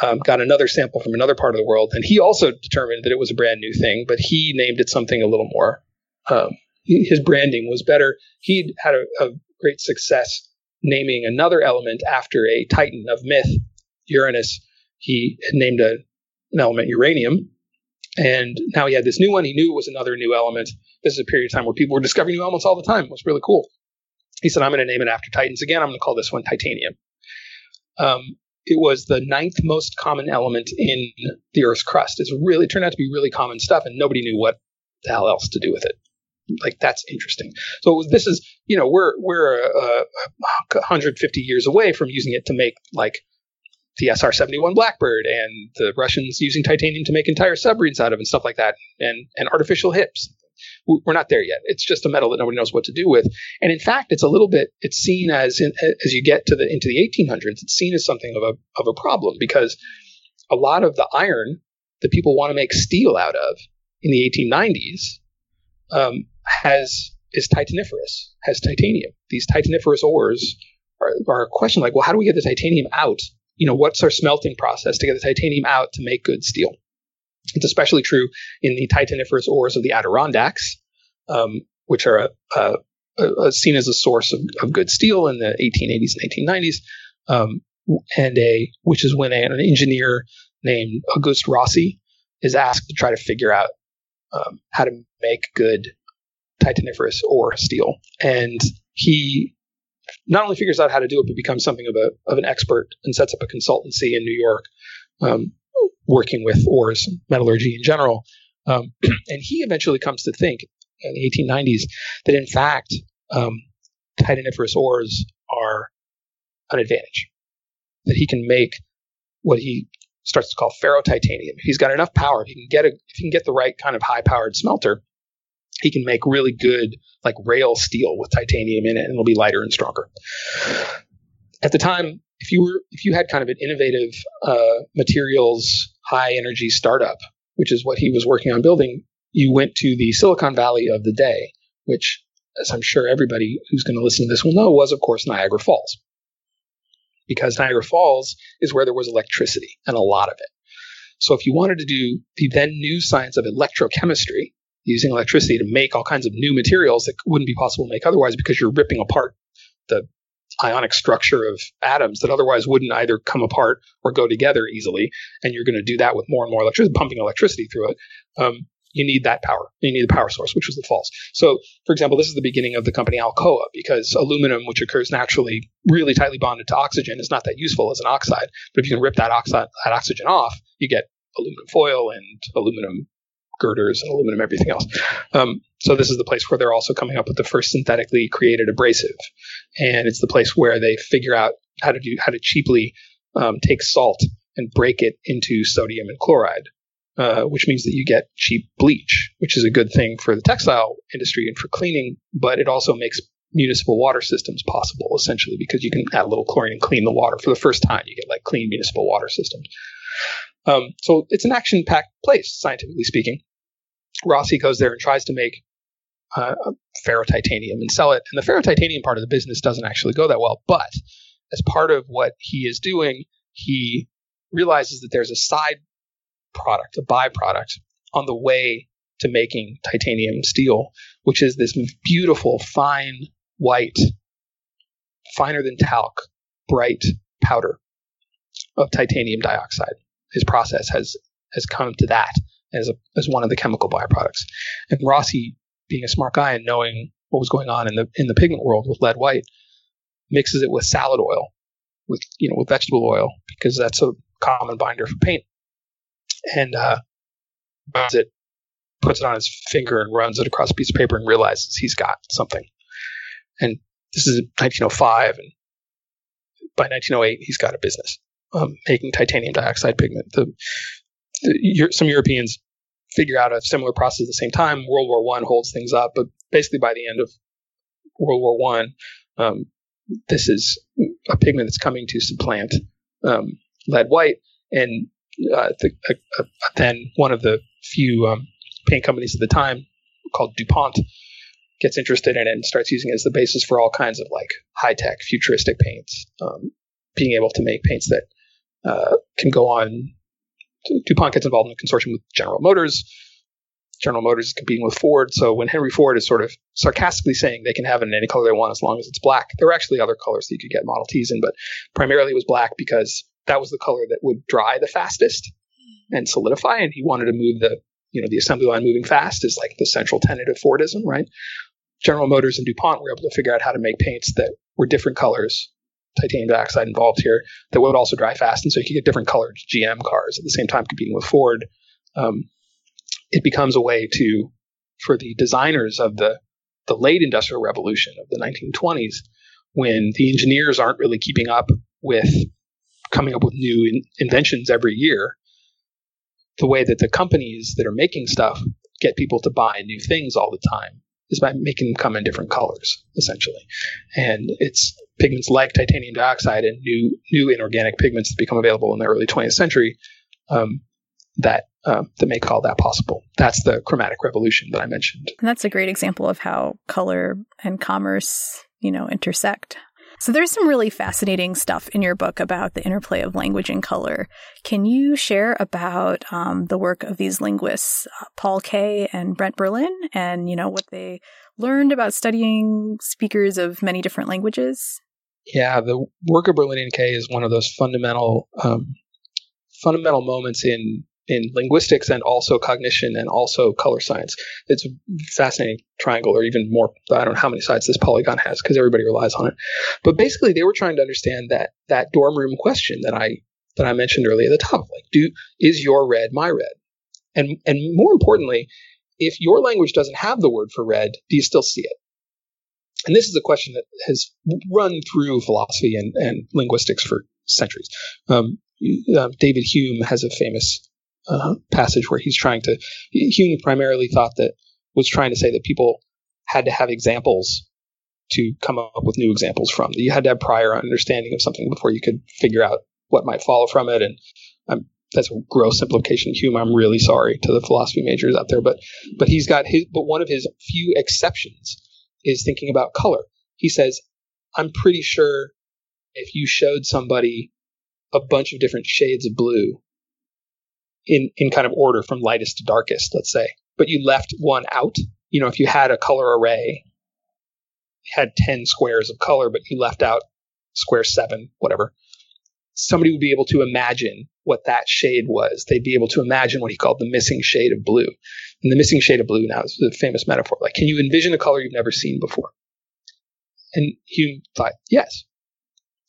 [SPEAKER 1] um, got another sample from another part of the world, and he also determined that it was a brand new thing, but he named it something a little more um, his branding was better. He'd had a, a, great success naming another element after a titan of myth, Uranus. He had named a, an element uranium, and now he had this new one. He knew it was another new element. This is a period of time where people were discovering new elements all the time. It was really cool. He said, "I'm going to name it after titans again. I'm going to call this one titanium." Um, it was the ninth most common element in the Earth's crust. It's really turned out to be really common stuff, and nobody knew what the hell else to do with it like that's interesting. So this is, you know, we're we're uh, 150 years away from using it to make like the SR-71 Blackbird and the Russians using titanium to make entire submarines out of and stuff like that, and and artificial hips. We're not there yet. It's just a metal that nobody knows what to do with. And in fact, it's a little bit. It's seen as in, as you get to the into the 1800s, it's seen as something of a of a problem because a lot of the iron that people want to make steel out of in the 1890s um, has is titaniferous, has titanium. These titaniferous ore,s are, are a question like, well, how do we get the titanium out? You know, what's our smelting process to get the titanium out to make good steel? It's especially true in the titaniferous ores of the Adirondacks, um, which are a, a, a, seen as a source of, of, good steel in the 1880s and 1890s, um, and a which is when an engineer named August Rossi is asked to try to figure out um, how to make good titaniferous ore steel. And he not only figures out how to do it, but becomes something of a of an expert and sets up a consultancy in New York, um, working with ores, metallurgy in general. Um, and he eventually comes to think in the 1890s that in fact um, titaniferous ores are an advantage. That he can make what he starts to call ferrotitanium. He's got enough power. If he can get a, if he can get the right kind of high powered smelter, he can make really good like rail steel with titanium in it and it'll be lighter and stronger. At the time, if you were if you had kind of an innovative uh, materials high energy startup, which is what he was working on building, you went to the Silicon Valley of the day, which, as I'm sure everybody who's going to listen to this will know, was of course Niagara Falls, because Niagara Falls is where there was electricity and a lot of it. So if you wanted to do the then new science of electrochemistry, using electricity to make all kinds of new materials that wouldn't be possible to make otherwise because you're ripping apart the ionic structure of atoms that otherwise wouldn't either come apart or go together easily. And you're going to do that with more and more electricity, pumping electricity through it. Um, you need that power. You need the power source, which was the falls. So, for example, this is the beginning of the company Alcoa because aluminum, which occurs naturally really tightly bonded to oxygen, is not that useful as an oxide. But if you can rip that oxide, that oxygen off, you get aluminum foil and aluminum girders and aluminum, everything else. Um, so this is the place where they're also coming up with the first synthetically created abrasive, and it's the place where they figure out how to do how to cheaply um, take salt and break it into sodium and chloride, uh, which means that you get cheap bleach, which is a good thing for the textile industry and for cleaning, but it also makes municipal water systems possible essentially because you can add a little chlorine and clean the water. For the first time you get like clean municipal water systems. Um, so it's an action packed place scientifically speaking Rossi goes there and tries to make uh, ferrotitanium and sell it. And the ferrotitanium part of the business doesn't actually go that well. But as part of what he is doing, he realizes that there's a side product, a byproduct on the way to making titanium steel, which is this beautiful, fine, white, finer than talc, bright powder of titanium dioxide. His process has has come to that as a as one of the chemical byproducts. And Rossi, being a smart guy and knowing what was going on in the in the pigment world with lead white, mixes it with salad oil, with you know with vegetable oil because that's a common binder for paint, and uh, runs it, puts it on his finger and runs it across a piece of paper and realizes he's got something. And this is 1905, and by 1908 he's got a business um, making titanium dioxide pigment. The some Europeans figure out a similar process at the same time. World War One holds things up, but basically by the end of World War One, um, this is a pigment that's coming to supplant um, lead white, and uh, the, uh, then one of the few um, paint companies at the time called DuPont gets interested in it and starts using it as the basis for all kinds of like high tech futuristic paints, um, being able to make paints that uh, can go on DuPont gets involved in a consortium with General Motors. General Motors is competing with Ford. So when Henry Ford is sort of sarcastically saying they can have it in any color they want as long as it's black, there were actually other colors that you could get Model Ts in, but primarily it was black because that was the color that would dry the fastest and solidify. And he wanted to move the, you know, the assembly line moving fast is like the central tenet of Fordism, right? General Motors and DuPont were able to figure out how to make paints that were different colors titanium dioxide involved here that would also dry fast, and so you could get different colored GM cars at the same time competing with Ford. Um, it becomes a way to for the designers of the the late industrial revolution of the 1920s, when the engineers aren't really keeping up with coming up with new in- inventions every year, the way that the companies that are making stuff get people to buy new things all the time is by making them come in different colors, essentially. And it's pigments like titanium dioxide and new new inorganic pigments that become available in the early 20th century um, that uh, that make all that possible. That's the chromatic revolution that I mentioned.
[SPEAKER 2] And that's a great example of how color and commerce, you know, intersect. So there's some really fascinating stuff in your book about the interplay of language and color. Can you share about um, the work of these linguists, uh, Paul Kay and Brent Berlin, and you know what they learned about studying speakers of many different languages?
[SPEAKER 1] Yeah, the work of Berlin and Kay is one of those fundamental um, fundamental moments in in linguistics and also cognition and also color science. It's a fascinating triangle, or even more. I don't know how many sides this polygon has because everybody relies on it. But basically, they were trying to understand that that dorm room question that I that I mentioned earlier at the top. Like, do is your red my red? And and more importantly, if your language doesn't have the word for red, do you still see it? And this is a question that has run through philosophy and, and linguistics for centuries. Um, uh, David Hume has a famous uh, passage where he's trying to. Hume primarily thought that was trying to say that people had to have examples to come up with new examples from. That You had to have prior understanding of something before you could figure out what might follow from it. And um, that's a gross simplification Hume. I'm really sorry to the philosophy majors out there, but but he's got his. But one of his few exceptions is thinking about color. He says, "I'm pretty sure if you showed somebody a bunch of different shades of blue in in kind of order from lightest to darkest, let's say, but you left one out. You know, if you had a color array, had 10 squares of color, but you left out square seven, whatever, somebody would be able to imagine what that shade was. They'd be able to imagine what he called the missing shade of blue. And the missing shade of blue now is a famous metaphor. Like, can you envision a color you've never seen before? And Hume thought, yes.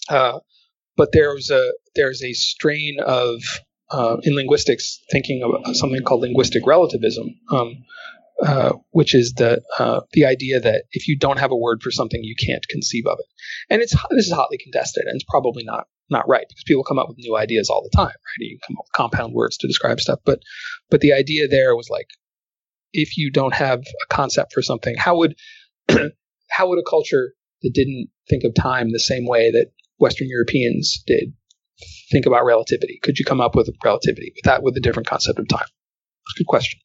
[SPEAKER 1] Uh, but there's a there's a strain of uh, in linguistics thinking of something called linguistic relativism, um, uh, which is the uh, the idea that if you don't have a word for something, you can't conceive of it. And it's this is hotly contested, and it's probably not not right because people come up with new ideas all the time, right? You come up with compound words to describe stuff, but but the idea there was like, if you don't have a concept for something, how would how would a culture that didn't think of time the same way that Western Europeans did think about relativity? Could you come up with relativity with that with a different concept of time? Good question.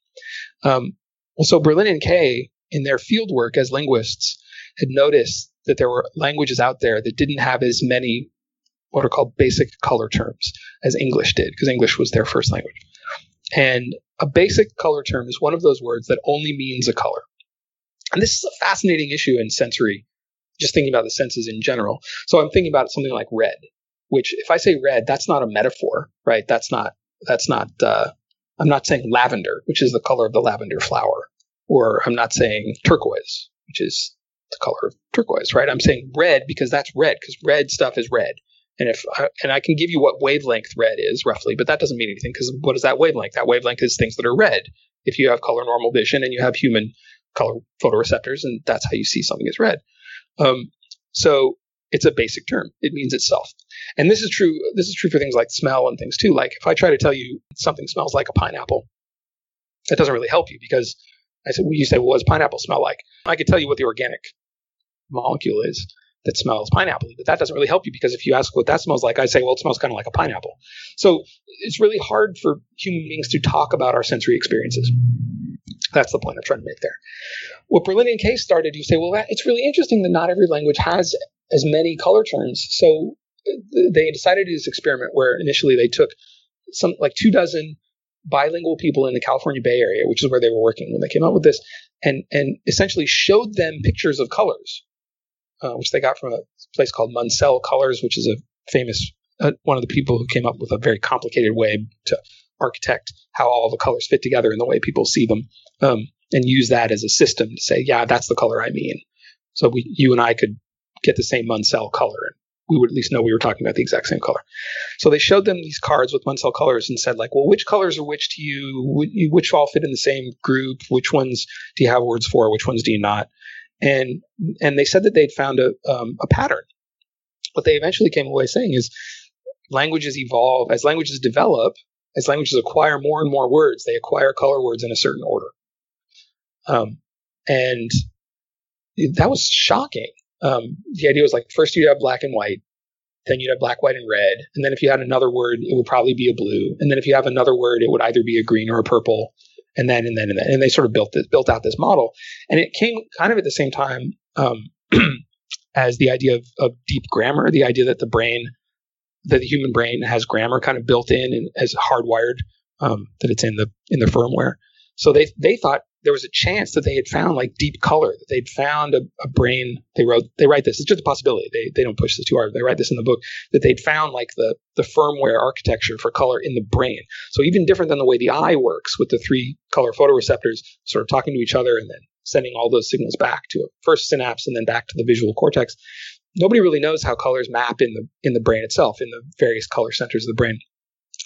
[SPEAKER 1] Um, well, so Berlin and Kay, in their field work as linguists, had noticed that there were languages out there that didn't have as many what are called basic color terms as English did, because English was their first language. And a basic color term is one of those words that only means a color. And this is a fascinating issue in sensory, just thinking about the senses in general. So I'm thinking about something like red, which if I say red, that's not a metaphor, right? That's not, that's not, uh, I'm not saying lavender, which is the color of the lavender flower, or I'm not saying turquoise, which is the color of turquoise, right? I'm saying red because that's red, because red stuff is red. And if I, and I can give you what wavelength red is roughly, but that doesn't mean anything because what is that wavelength? That wavelength is things that are red. If you have color normal vision and you have human color photoreceptors, and that's how you see something as red. Um, so it's a basic term. It means itself. And this is true. This is true for things like smell and things too. Like if I try to tell you something smells like a pineapple, that doesn't really help you because I said, well, you say, well, what does pineapple smell like? I could tell you what the organic molecule is, that smells pineapple but that doesn't really help you because if you ask what that smells like, I say, well, it smells kind of like a pineapple. So it's really hard for human beings to talk about our sensory experiences. That's the point I'm trying to make there. What Berlin and Kay started, you say, well, that, it's really interesting that not every language has as many color terms. So they decided to do this experiment where initially they took some like two dozen bilingual people in the California Bay Area, which is where they were working when they came up with this, and and essentially showed them pictures of colors uh, which they got from a place called Munsell Colors, which is a famous uh, one of the people who came up with a very complicated way to architect how all the colors fit together and the way people see them, um, and use that as a system to say, yeah, that's the color I mean. So we, you and I could get the same Munsell color, and we would at least know we were talking about the exact same color. So they showed them these cards with Munsell colors and said, like, well, which colors are which to you? Which all fit in the same group? Which ones do you have words for? Which ones do you not? and and they said that they'd found a um, a pattern. What they eventually came away saying is languages evolve as languages develop, as languages acquire more and more words, they acquire color words in a certain order. Um, and that was shocking. Um, the idea was like first you'd have black and white, then you'd have black, white, and red, and then if you had another word, it would probably be a blue, and then if you have another word, it would either be a green or a purple, and then and then and then and they sort of built this, built out this model, and it came kind of at the same time um, as the idea of, of deep grammar, the idea that the brain, that the human brain has grammar kind of built in and as hardwired, um, that it's in the in the firmware. So they they thought there was a chance that they had found like deep color, that they'd found a, a, brain. They wrote, they write this. It's just a possibility. They, they don't push this too hard. They write this in the book that they'd found like the, the firmware architecture for color in the brain. So even different than the way the eye works with the three color photoreceptors sort of talking to each other and then sending all those signals back to a first synapse and then back to the visual cortex. Nobody really knows how colors map in the in the brain itself, in the various color centers of the brain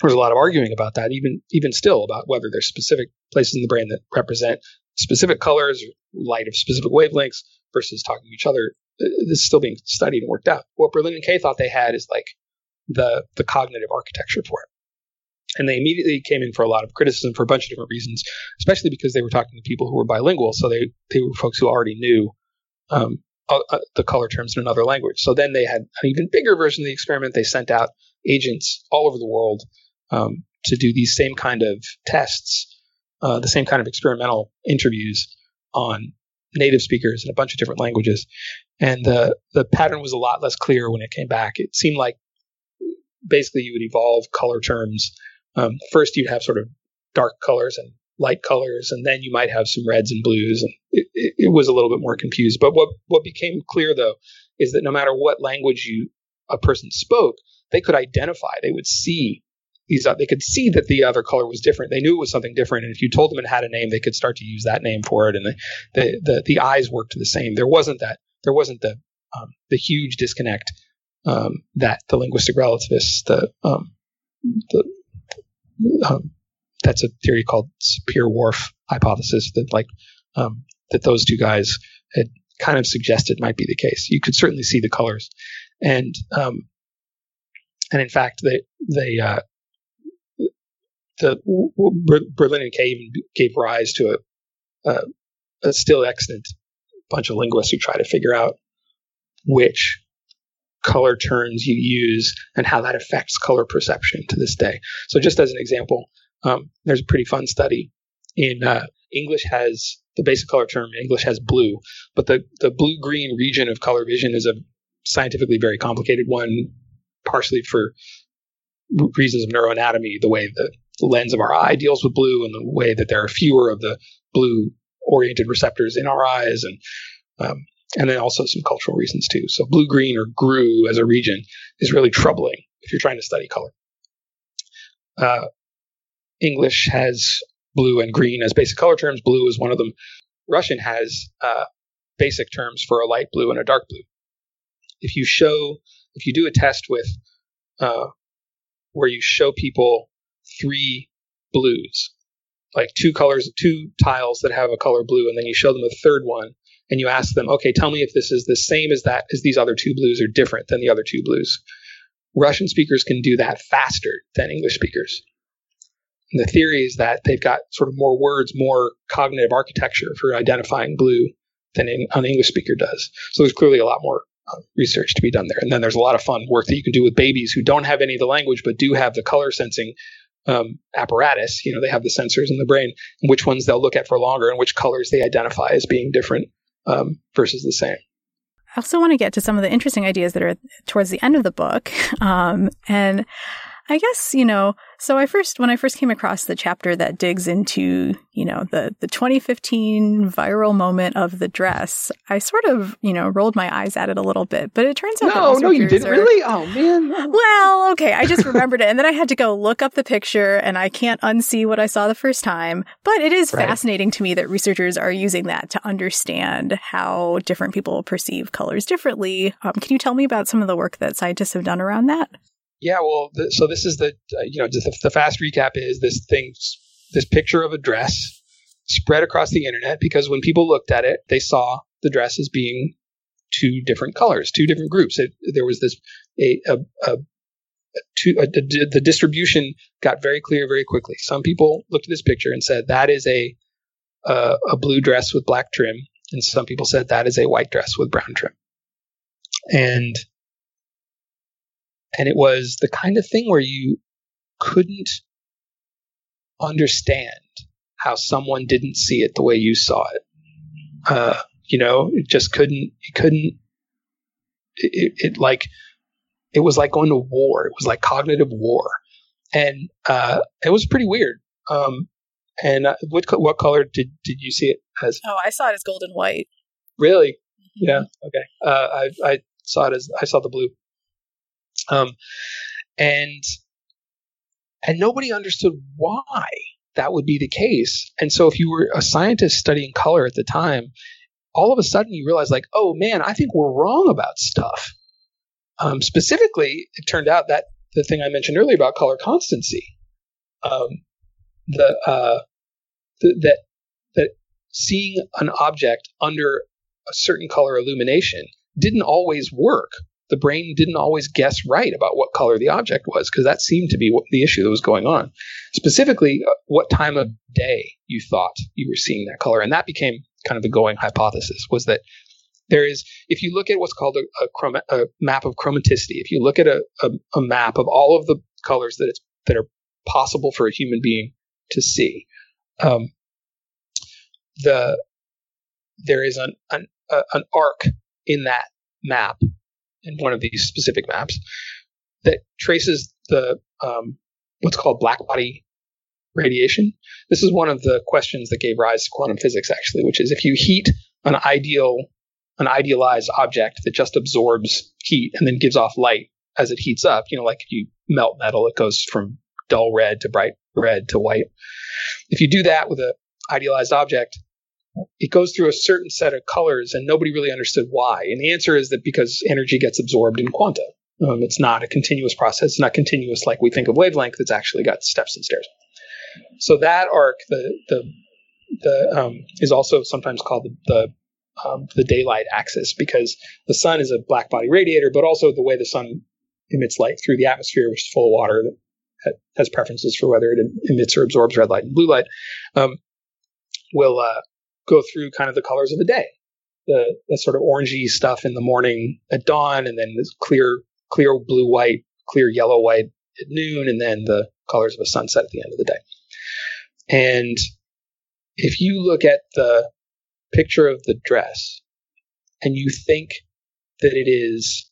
[SPEAKER 1] there's a lot of arguing about that, even even still, about whether there's specific places in the brain that represent specific colors, light of specific wavelengths, versus talking to each other. Uh, this is still being studied and worked out. What Berlin and Kay thought they had is like the the cognitive architecture for it. And they immediately came in for a lot of criticism for a bunch of different reasons, especially because they were talking to people who were bilingual. So they, they were folks who already knew um, uh, uh, the color terms in another language. So then they had an even bigger version of the experiment. They sent out agents all over the world um, to do these same kind of tests, uh, the same kind of experimental interviews on native speakers in a bunch of different languages. And the the pattern was a lot less clear when it came back. It seemed like basically you would evolve color terms. Um, first, you'd have sort of dark colors and light colors, and then you might have some reds and blues, and it, it, it, was a little bit more confused. But what what became clear though is that no matter what language you a person spoke, they could identify. They would see they could see that the other color was different. They knew it was something different, and if you told them it had a name, they could start to use that name for it. And the the the, the eyes worked the same. There wasn't that. There wasn't the um, the huge disconnect um, that the linguistic relativists, the um, the um, that's a theory called Sapir-Whorf hypothesis that like um, that those two guys had kind of suggested might be the case. You could certainly see the colors, and um, and in fact, they they uh, the Berlin even gave rise to a, a, a still extant bunch of linguists who try to figure out which color terms you use and how that affects color perception to this day. So, just as an example, um, there's a pretty fun study in uh, English has the basic color term. English has blue, but the the blue green region of color vision is a scientifically very complicated one, partially for reasons of neuroanatomy, the way the, the lens of our eye deals with blue, and the way that there are fewer of the blue oriented receptors in our eyes, and um, and then also some cultural reasons too. So blue green or grue as a region is really troubling if you're trying to study color. Uh, English has blue and green as basic color terms. Blue is one of them. Russian has uh, basic terms for a light blue and a dark blue. If you show, if you do a test with uh, where you show people three blues, like two colors, two tiles that have a color blue, and then you show them a third one, and you ask them, okay, tell me if this is the same as that, as these other two blues are different than the other two blues. Russian speakers can do that faster than English speakers. And the theory is that they've got sort of more words, more cognitive architecture for identifying blue than an English speaker does. So there's clearly a lot more uh, research to be done there. And then there's a lot of fun work that you can do with babies who don't have any of the language but do have the color sensing um, apparatus. You know, they have the sensors in the brain, which ones they'll look at for longer and which colors they identify as being different um, versus the same.
[SPEAKER 2] I also want to get to some of the interesting ideas that are towards the end of the book. Um, and I guess, you know, so I first, when I first came across the chapter that digs into, you know, the, the 2015 viral moment of the dress, I sort of, you know, rolled my eyes at it a little bit, but it turns out
[SPEAKER 1] no, no, you didn't are, really? Oh man.
[SPEAKER 2] Well, okay. I just remembered it. And then I had to go look up the picture and I can't unsee what I saw the first time. But it is right. fascinating to me that researchers are using that to understand how different people perceive colors differently. Um, can you tell me about some of the work that scientists have done around that?
[SPEAKER 1] Yeah, well, the, so this is the uh, you know the, the fast recap is this thing, this picture of a dress spread across the internet because when people looked at it, they saw the dress as being two different colors, two different groups. It, there was this a, a, a, two, a, the distribution got very clear very quickly. Some people looked at this picture and said that is a a blue dress with black trim, and some people said that is a white dress with brown trim. And and it was the kind of thing where you couldn't understand how someone didn't see it the way you saw it. Uh, you know, it just couldn't, you couldn't, it, it, like, it was like going to war. It was like cognitive war. And, uh, it was pretty weird. Um, and uh, what, what color did, did you see it as?
[SPEAKER 2] Oh, I saw it as golden white.
[SPEAKER 1] Really? Mm-hmm. Yeah. Okay. Uh, I, I saw it as, I saw the blue. Um, and and nobody understood why that would be the case. And so if you were a scientist studying color at the time, all of a sudden you realize like, oh man, I think we're wrong about stuff. Um, specifically, it turned out that the thing I mentioned earlier about color constancy, um, the, uh, the, that that seeing an object under a certain color illumination didn't always work the brain didn't always guess right about what color the object was because that seemed to be what the issue that was going on. Specifically, uh, what time of day you thought you were seeing that color, and that became kind of the going hypothesis was that there is if you look at what's called a, a, chroma, a map of chromaticity if you look at a, a, a, map of all of the colors that it's that are possible for a human being to see um, the there is an an, an arc in that map in one of these specific maps that traces the um, what's called black body radiation. This is one of the questions that gave rise to quantum physics, actually, which is if you heat an ideal, an idealized object that just absorbs heat and then gives off light as it heats up, you know, like if you melt metal, it goes from dull red to bright red to white. If you do that with an idealized object, it goes through a certain set of colors and nobody really understood why. And the answer is that because energy gets absorbed in quanta. Um, it's not a continuous process. It's not continuous like we think of wavelength. It's actually got steps and stairs. So that arc, the the the um, is also sometimes called the the, um, the daylight axis because the sun is a black body radiator, but also the way the sun emits light through the atmosphere, which is full of water that has preferences for whether it emits or absorbs red light and blue light, um, will uh, go through kind of the colors of the day. The, the sort of orangey stuff in the morning at dawn, and then this clear, clear blue white, clear yellow white at noon, and then the colors of a sunset at the end of the day. And if you look at the picture of the dress and you think that it is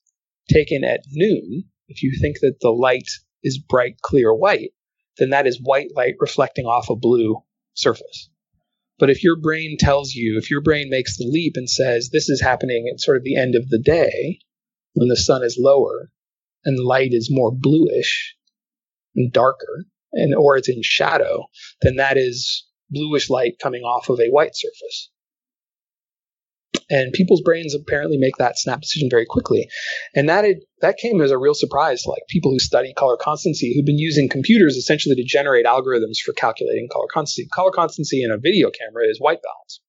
[SPEAKER 1] taken at noon, if you think that the light is bright, clear white, then that is white light reflecting off a blue surface. But if your brain tells you, if your brain makes the leap and says this is happening at sort of the end of the day when the sun is lower and light is more bluish and darker, and or it's in shadow, then that is bluish light coming off of a white surface. And people's brains apparently make that snap decision very quickly. And that that came as a real surprise to like people who study color constancy who've been using computers essentially to generate algorithms for calculating color constancy. Color constancy in a video camera is white balance.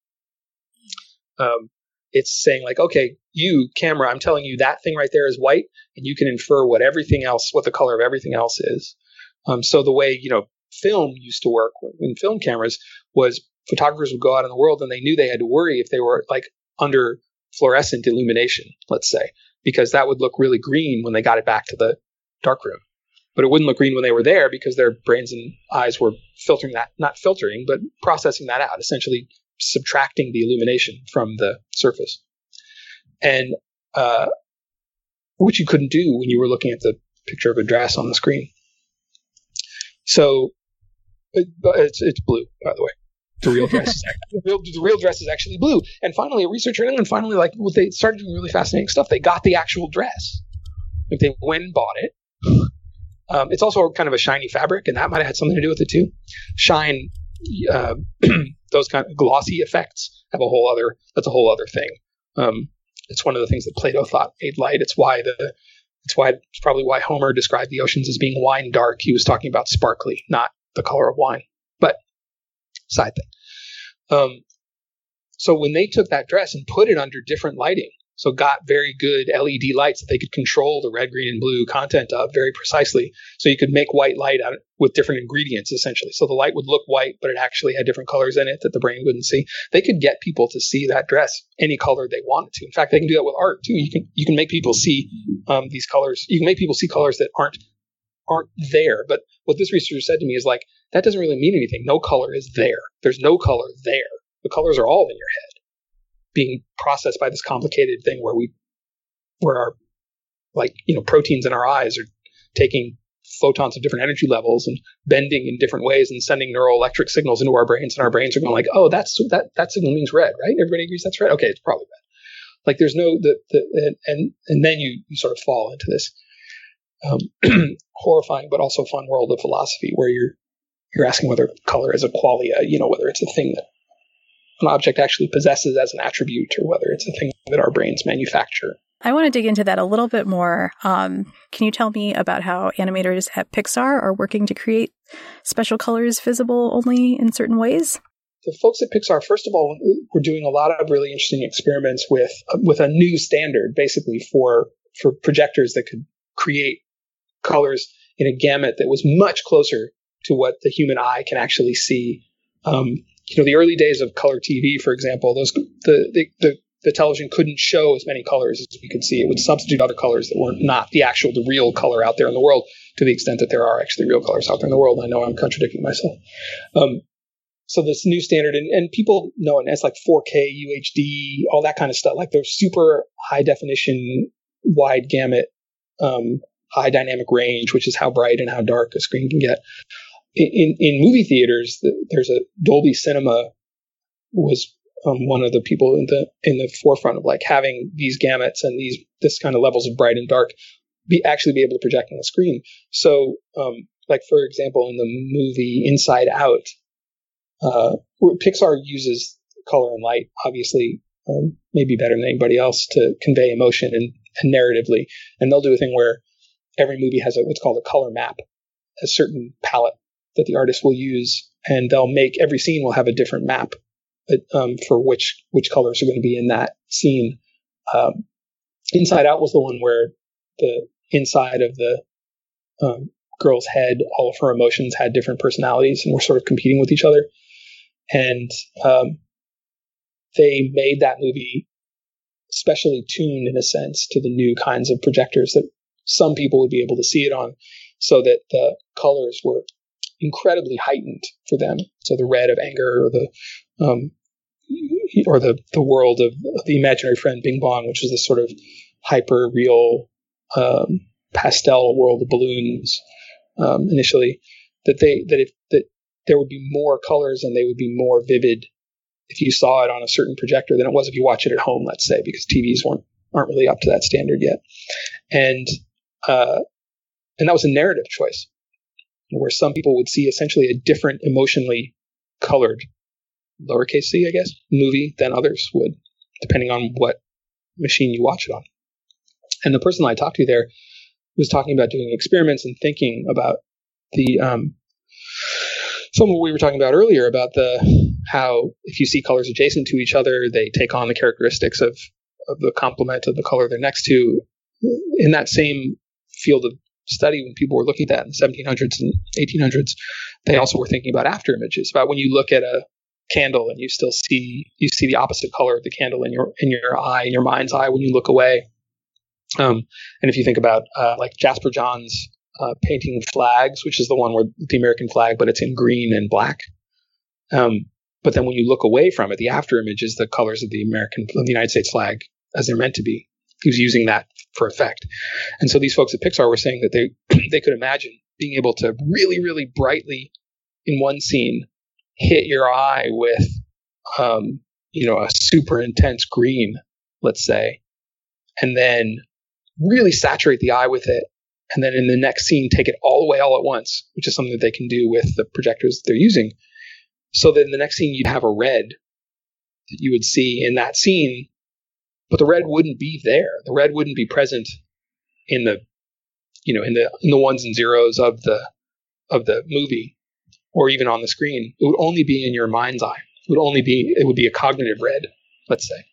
[SPEAKER 1] Um, it's saying like, okay, you camera, I'm telling you that thing right there is white, and you can infer what everything else, what the color of everything else is. Um, so the way you know film used to work in film cameras was photographers would go out in the world and they knew they had to worry if they were like under fluorescent illumination, let's say, because that would look really green when they got it back to the darkroom. But it wouldn't look green when they were there because their brains and eyes were filtering that, not filtering, but processing that out, essentially subtracting the illumination from the surface. And uh, which you couldn't do when you were looking at the picture of a dress on the screen. So it's it's blue, by the way. The real dress, is actually, the, real, the real dress is actually blue. And finally, a researcher in England finally like well, they started doing really fascinating stuff. They got the actual dress. Like they went and bought it. Um, it's also kind of a shiny fabric, and that might have had something to do with it too. Shine, uh, those kind of glossy effects have a whole other. That's a whole other thing. Um, it's one of the things that Plato thought made light. It's why the it's why it's probably why Homer described the oceans as being wine dark. He was talking about sparkly, not the color of wine. Side thing. Um, so when they took that dress and put it under different lighting, so got very good LED lights that they could control the red, green, and blue content of very precisely. So you could make white light out with different ingredients essentially. So the light would look white, but it actually had different colors in it that the brain wouldn't see. They could get people to see that dress any color they wanted to. In fact, they can do that with art too. You can you can make people see um, these colors. You can make people see colors that aren't aren't there. But what this researcher said to me is like that doesn't really mean anything. No color is there. There's no color there. The colors are all in your head being processed by this complicated thing where we where our like you know proteins in our eyes are taking photons of different energy levels and bending in different ways and sending neuroelectric signals into our brains and our brains are going like oh that's that that signal means red right everybody agrees that's red okay it's probably red like there's no the, the and, and and then you you sort of fall into this um, horrifying but also fun world of philosophy where you're you're asking whether color is a qualia you know whether it's a thing that an object actually possesses as an attribute or whether it's a thing that our brains manufacture.
[SPEAKER 2] I want to dig into that a little bit more. Um, can you tell me about how animators at Pixar are working to create special colors visible only in certain ways?
[SPEAKER 1] The folks at Pixar, first of all, were doing a lot of really interesting experiments with with a new standard, basically for for projectors that could create colors in a gamut that was much closer to what the human eye can actually see. Um, you know, the early days of color TV, for example, those the the, the, the television couldn't show as many colors as we could see. It would substitute other colors that were not the actual, the real color out there in the world to the extent that there are actually real colors out there in the world. I know I'm contradicting myself. Um, so this new standard, and, and people know it as like 4K, UHD, all that kind of stuff, like those super high definition, wide gamut, um, high dynamic range, which is how bright and how dark a screen can get. In, in, movie theaters, there's a Dolby Cinema was um, one of the people in the in the forefront of like having these gamuts and these this kind of levels of bright and dark be actually be able to project on the screen. So, um, like for example, in the movie Inside Out, uh, Pixar uses color and light, obviously, um, maybe better than anybody else to convey emotion and, and narratively. And they'll do a thing where every movie has a, what's called a color map, a certain palette that the artist will use, and they'll make every scene will have a different map um, for which which colors are going to be in that scene. Um, Inside Out was the one where the inside of the um, girl's head, all of her emotions had different personalities and were sort of competing with each other. And um, they made that movie specially tuned, in a sense, to the new kinds of projectors that some people would be able to see it on, so that the colors were incredibly heightened for them. So the red of anger, or the um, or the the world of the imaginary friend Bing Bong, which is this sort of hyper real um, pastel world of balloons um, initially. That they that if that there would be more colors and they would be more vivid if you saw it on a certain projector than it was if you watch it at home, let's say, because TVs weren't aren't really up to that standard yet. And uh, and that was a narrative choice, where some people would see essentially a different emotionally colored lowercase c, I guess, movie than others would, depending on what machine you watch it on. And the person I talked to there was talking about doing experiments and thinking about the um, some of what we were talking about earlier about the how if you see colors adjacent to each other, they take on the characteristics of of the complement of the color they're next to. In that same field of study, when people were looking at that in the 1700s and 1800s, they also were thinking about after images, about when you look at a candle and you still see you see the opposite color of the candle in your in your eye in your mind's eye when you look away. Um, and if you think about uh, like Jasper Johns uh, painting flags which is the one where the american flag but it's in green and black. Um, but then when you look away from it the after image is the colors of the american of the united states flag as they're meant to be. He was using that for effect and so these folks at pixar were saying that they they could imagine being able to really really brightly in one scene hit your eye with, um, you know, a super intense green, let's say, and then really saturate the eye with it. And then in the next scene, take it all the way all at once, which is something that they can do with the projectors they're using. So that in the next scene, you'd have a red that you would see in that scene, but the red wouldn't be there. The red wouldn't be present in the, you know, in the in the ones and zeros of the of the movie or even on the screen. It would only be in your mind's eye. It would only be it would be a cognitive red, let's say,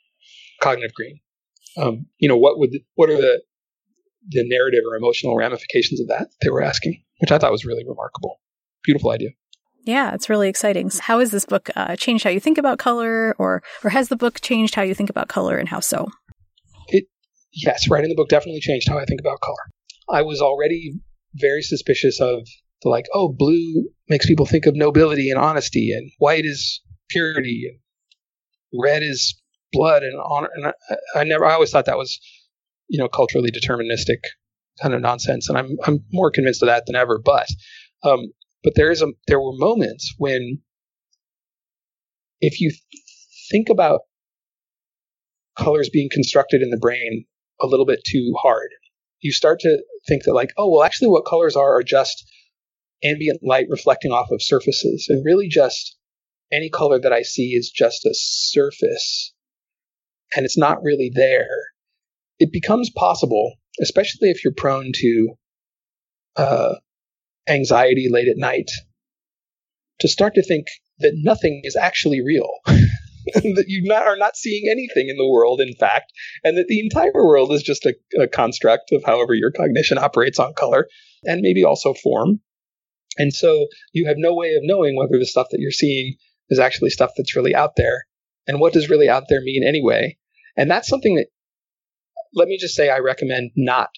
[SPEAKER 1] cognitive green. Um, you know what would what are the the narrative or emotional ramifications of that they were asking, which I thought was really remarkable. Beautiful idea.
[SPEAKER 2] Yeah, it's really exciting. How has this book uh, changed how you think about color, or or has the book changed how you think about color, and how so?
[SPEAKER 1] It yes, writing the book definitely changed how I think about color. I was already very suspicious of the like, oh, blue makes people think of nobility and honesty, and white is purity, and red is blood and honor. And I, I never, I always thought that was, you know, culturally deterministic kind of nonsense, and I'm I'm more convinced of that than ever. But, um, but there is a there were moments when, if you think about colors being constructed in the brain a little bit too hard, you start to think that like, oh, well, actually, what colors are are just ambient light reflecting off of surfaces. And really, just any color that I see is just a surface and it's not really there. It becomes possible, especially if you're prone to uh, anxiety late at night, to start to think that nothing is actually real. that you not, are not seeing anything in the world, in fact, and that the entire world is just a, a construct of however your cognition operates on color and maybe also form. And so you have no way of knowing whether the stuff that you're seeing is actually stuff that's really out there. And what does really out there mean anyway? And that's something that, let me just say, I recommend not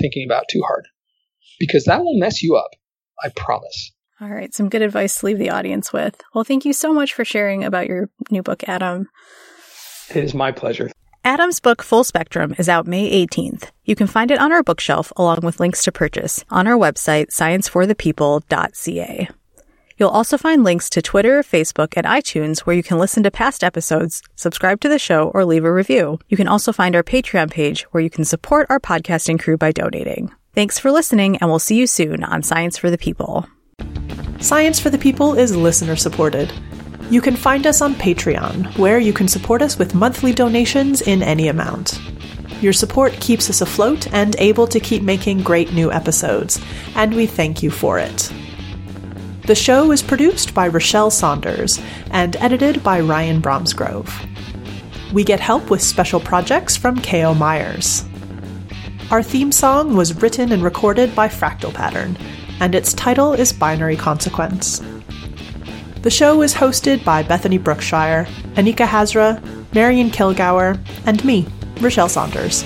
[SPEAKER 1] thinking about too hard because that will mess you up. I promise.
[SPEAKER 2] All right. Some good advice to leave the audience with. Well, thank you so much for sharing about your new book, Adam.
[SPEAKER 1] It is my pleasure.
[SPEAKER 2] Adam's book Full Spectrum is out May 18th. You can find it on our bookshelf along with links to purchase on our website, scienceforthepeople.ca. You'll also find links to Twitter, Facebook, and iTunes where you can listen to past episodes, subscribe to the show, or leave a review. You can also find our Patreon page where you can support our podcasting crew by donating. Thanks for listening, and we'll see you soon on Science for the People.
[SPEAKER 3] Science for the People is listener supported. You can find us on Patreon, where you can support us with monthly donations in any amount. Your support keeps us afloat and able to keep making great new episodes, and we thank you for it. The show is produced by Rachelle Saunders and edited by Ryan Bromsgrove. We get help with special projects from K.O. Myers. Our theme song was written and recorded by Fractal Pattern, and its title is Binary Consequence. The show is hosted by Bethany Brookshire, Anika Hazra, Marion Kilgour, and me, Rachelle Saunders.